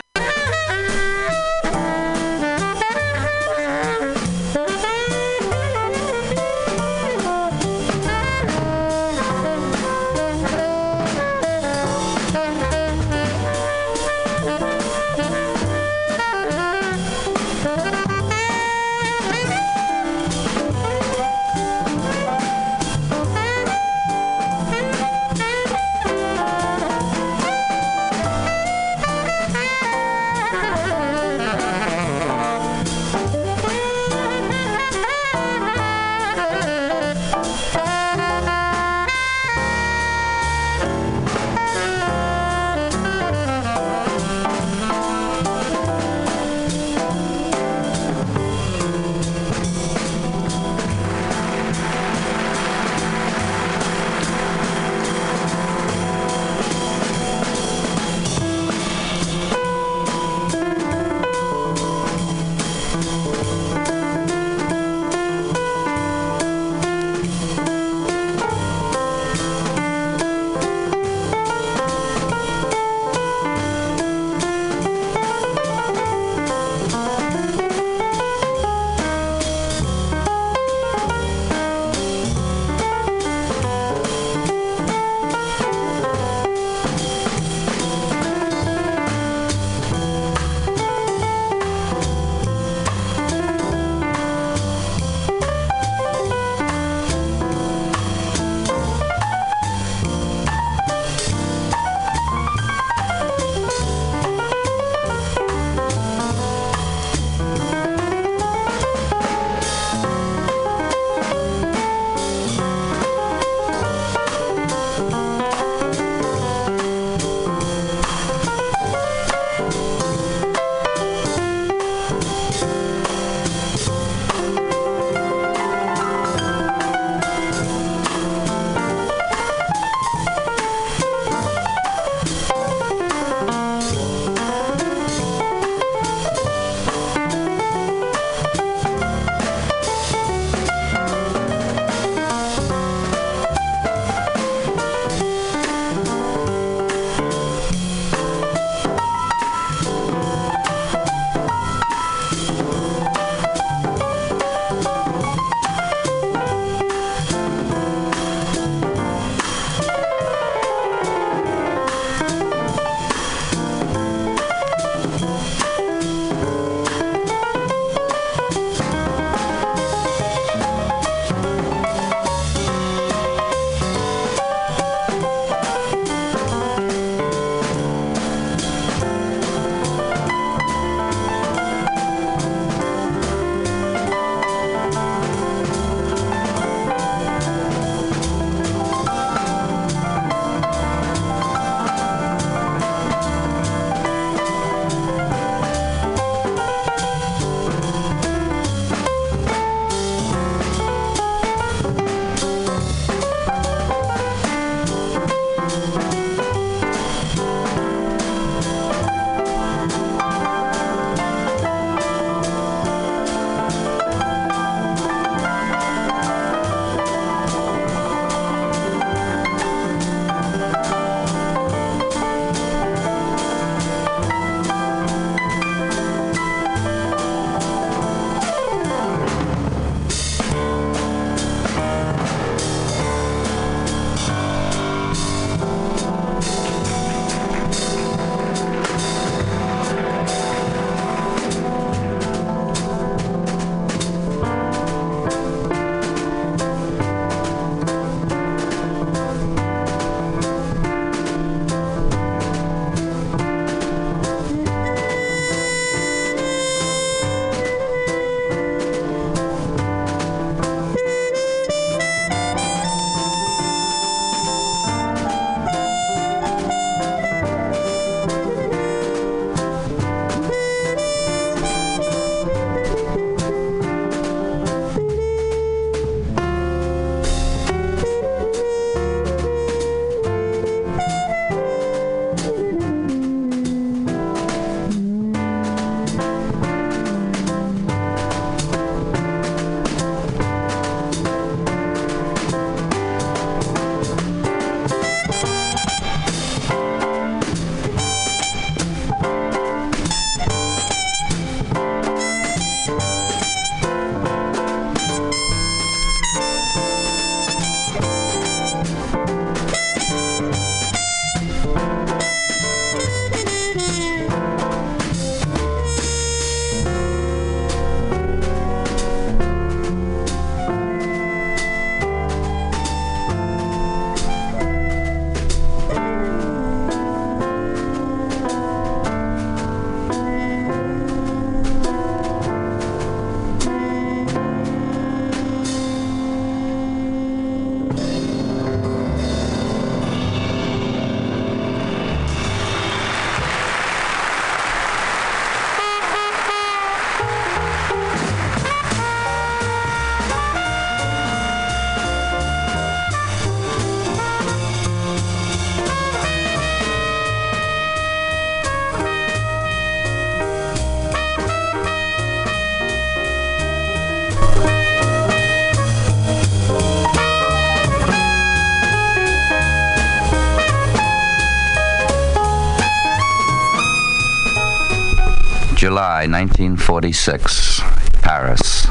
S16: July 1946, Paris.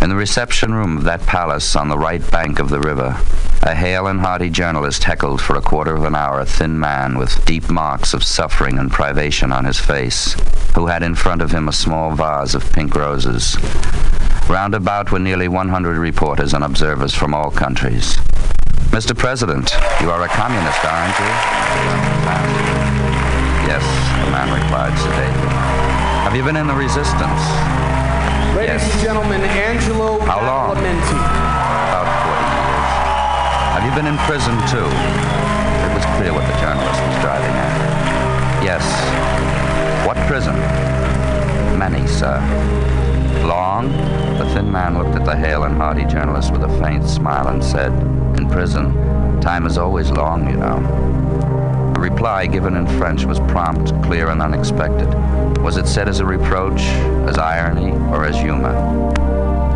S16: In the reception room of that palace on the right bank of the river, a hale and hearty journalist heckled for a quarter of an hour a thin man with deep marks of suffering and privation on his face, who had in front of him a small vase of pink roses. Round about were nearly 100 reporters and observers from all countries. Mr. President, you are a communist, aren't you? Yes, the man replied sedately. Have you been in the resistance?
S17: Ladies and gentlemen, Angelo
S16: How long? About 40 years. Have you been in prison, too? It was clear what the journalist was driving at. Yes. What prison? Many, sir. Long? The thin man looked at the hale and hearty journalist with a faint smile and said, In prison, time is always long, you know. The reply, given in French, was prompt, clear, and unexpected. Was it said as a reproach, as irony, or as humor?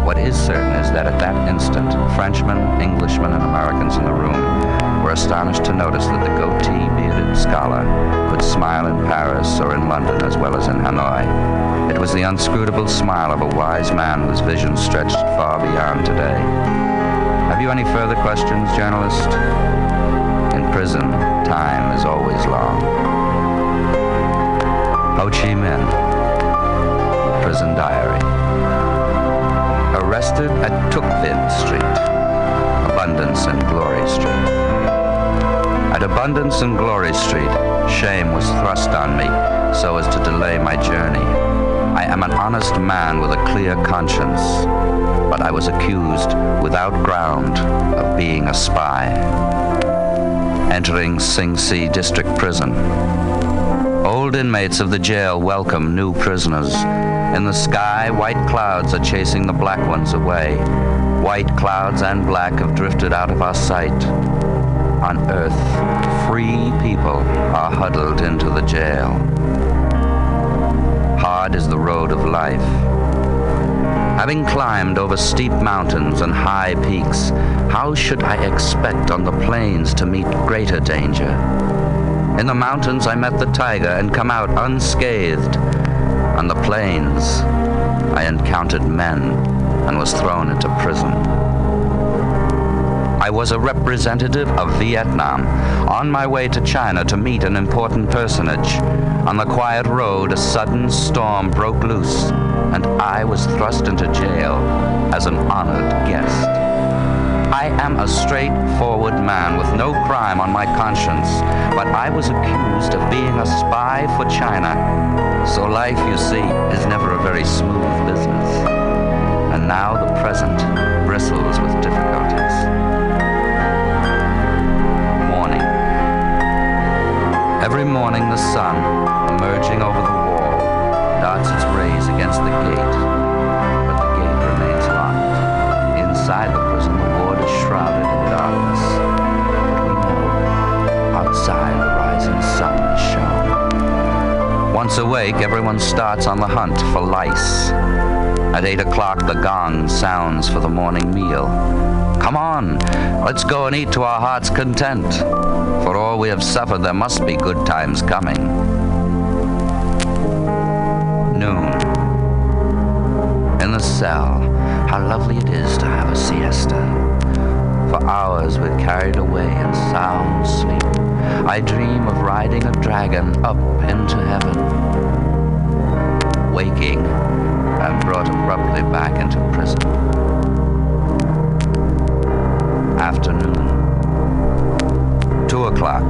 S16: What is certain is that at that instant, Frenchmen, Englishmen, and Americans in the room were astonished to notice that the goatee bearded scholar could smile in Paris or in London as well as in Hanoi. It was the unscrutable smile of a wise man whose vision stretched far beyond today. Have you any further questions, journalist? In prison, time is always long. Ho Chi Minh, Prison Diary. Arrested at Vin Street, Abundance and Glory Street. At Abundance and Glory Street, shame was thrust on me so as to delay my journey. I am an honest man with a clear conscience, but I was accused without ground of being a spy. Entering Sing Si District Prison. Old inmates of the jail welcome new prisoners. In the sky, white clouds are chasing the black ones away. White clouds and black have drifted out of our sight. On earth, free people are huddled into the jail. Hard is the road of life. Having climbed over steep mountains and high peaks, how should I expect on the plains to meet greater danger? In the mountains, I met the tiger and come out unscathed. On the plains, I encountered men and was thrown into prison. I was a representative of Vietnam, on my way to China to meet an important personage. On the quiet road, a sudden storm broke loose, and I was thrust into jail as an honored guest. I am a straightforward man with no crime on my conscience, but I was accused of being a spy for China. So life, you see, is never a very smooth business. And now the present bristles with difficulties. Morning. Every morning the sun, emerging over the Once awake, everyone starts on the hunt for lice. At eight o'clock, the gong sounds for the morning meal. Come on, let's go and eat to our heart's content. For all we have suffered, there must be good times coming. Noon. In the cell, how lovely it is to have a siesta. For hours we're carried away in sound sleep. I dream of riding a dragon up into heaven. Waking, I'm brought abruptly back into prison. Afternoon. Two o'clock.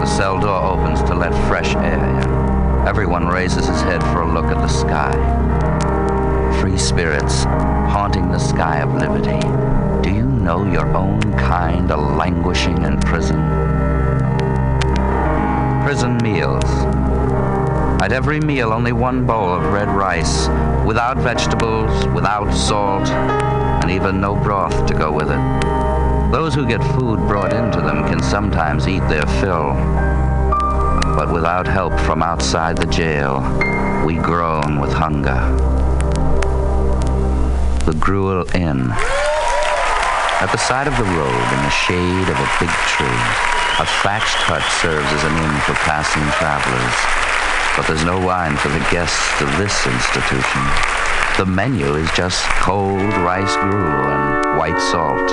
S16: The cell door opens to let fresh air in. Everyone raises his head for a look at the sky. Free spirits haunting the sky of liberty. Do you know your own kind are languishing in prison? Prison meals. At every meal, only one bowl of red rice, without vegetables, without salt, and even no broth to go with it. Those who get food brought into them can sometimes eat their fill. But without help from outside the jail, we groan with hunger. The Gruel Inn. At the side of the road, in the shade of a big tree, a thatched hut serves as an inn for passing travelers. But there's no wine for the guests of this institution. The menu is just cold rice gruel and white salt.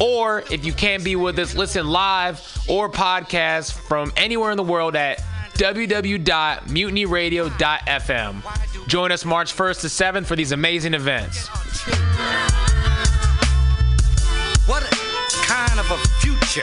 S18: Or if you can't be with us, listen live or podcast from anywhere in the world at www.mutinyradio.fm. Join us March 1st to 7th for these amazing events.
S19: What kind of a future?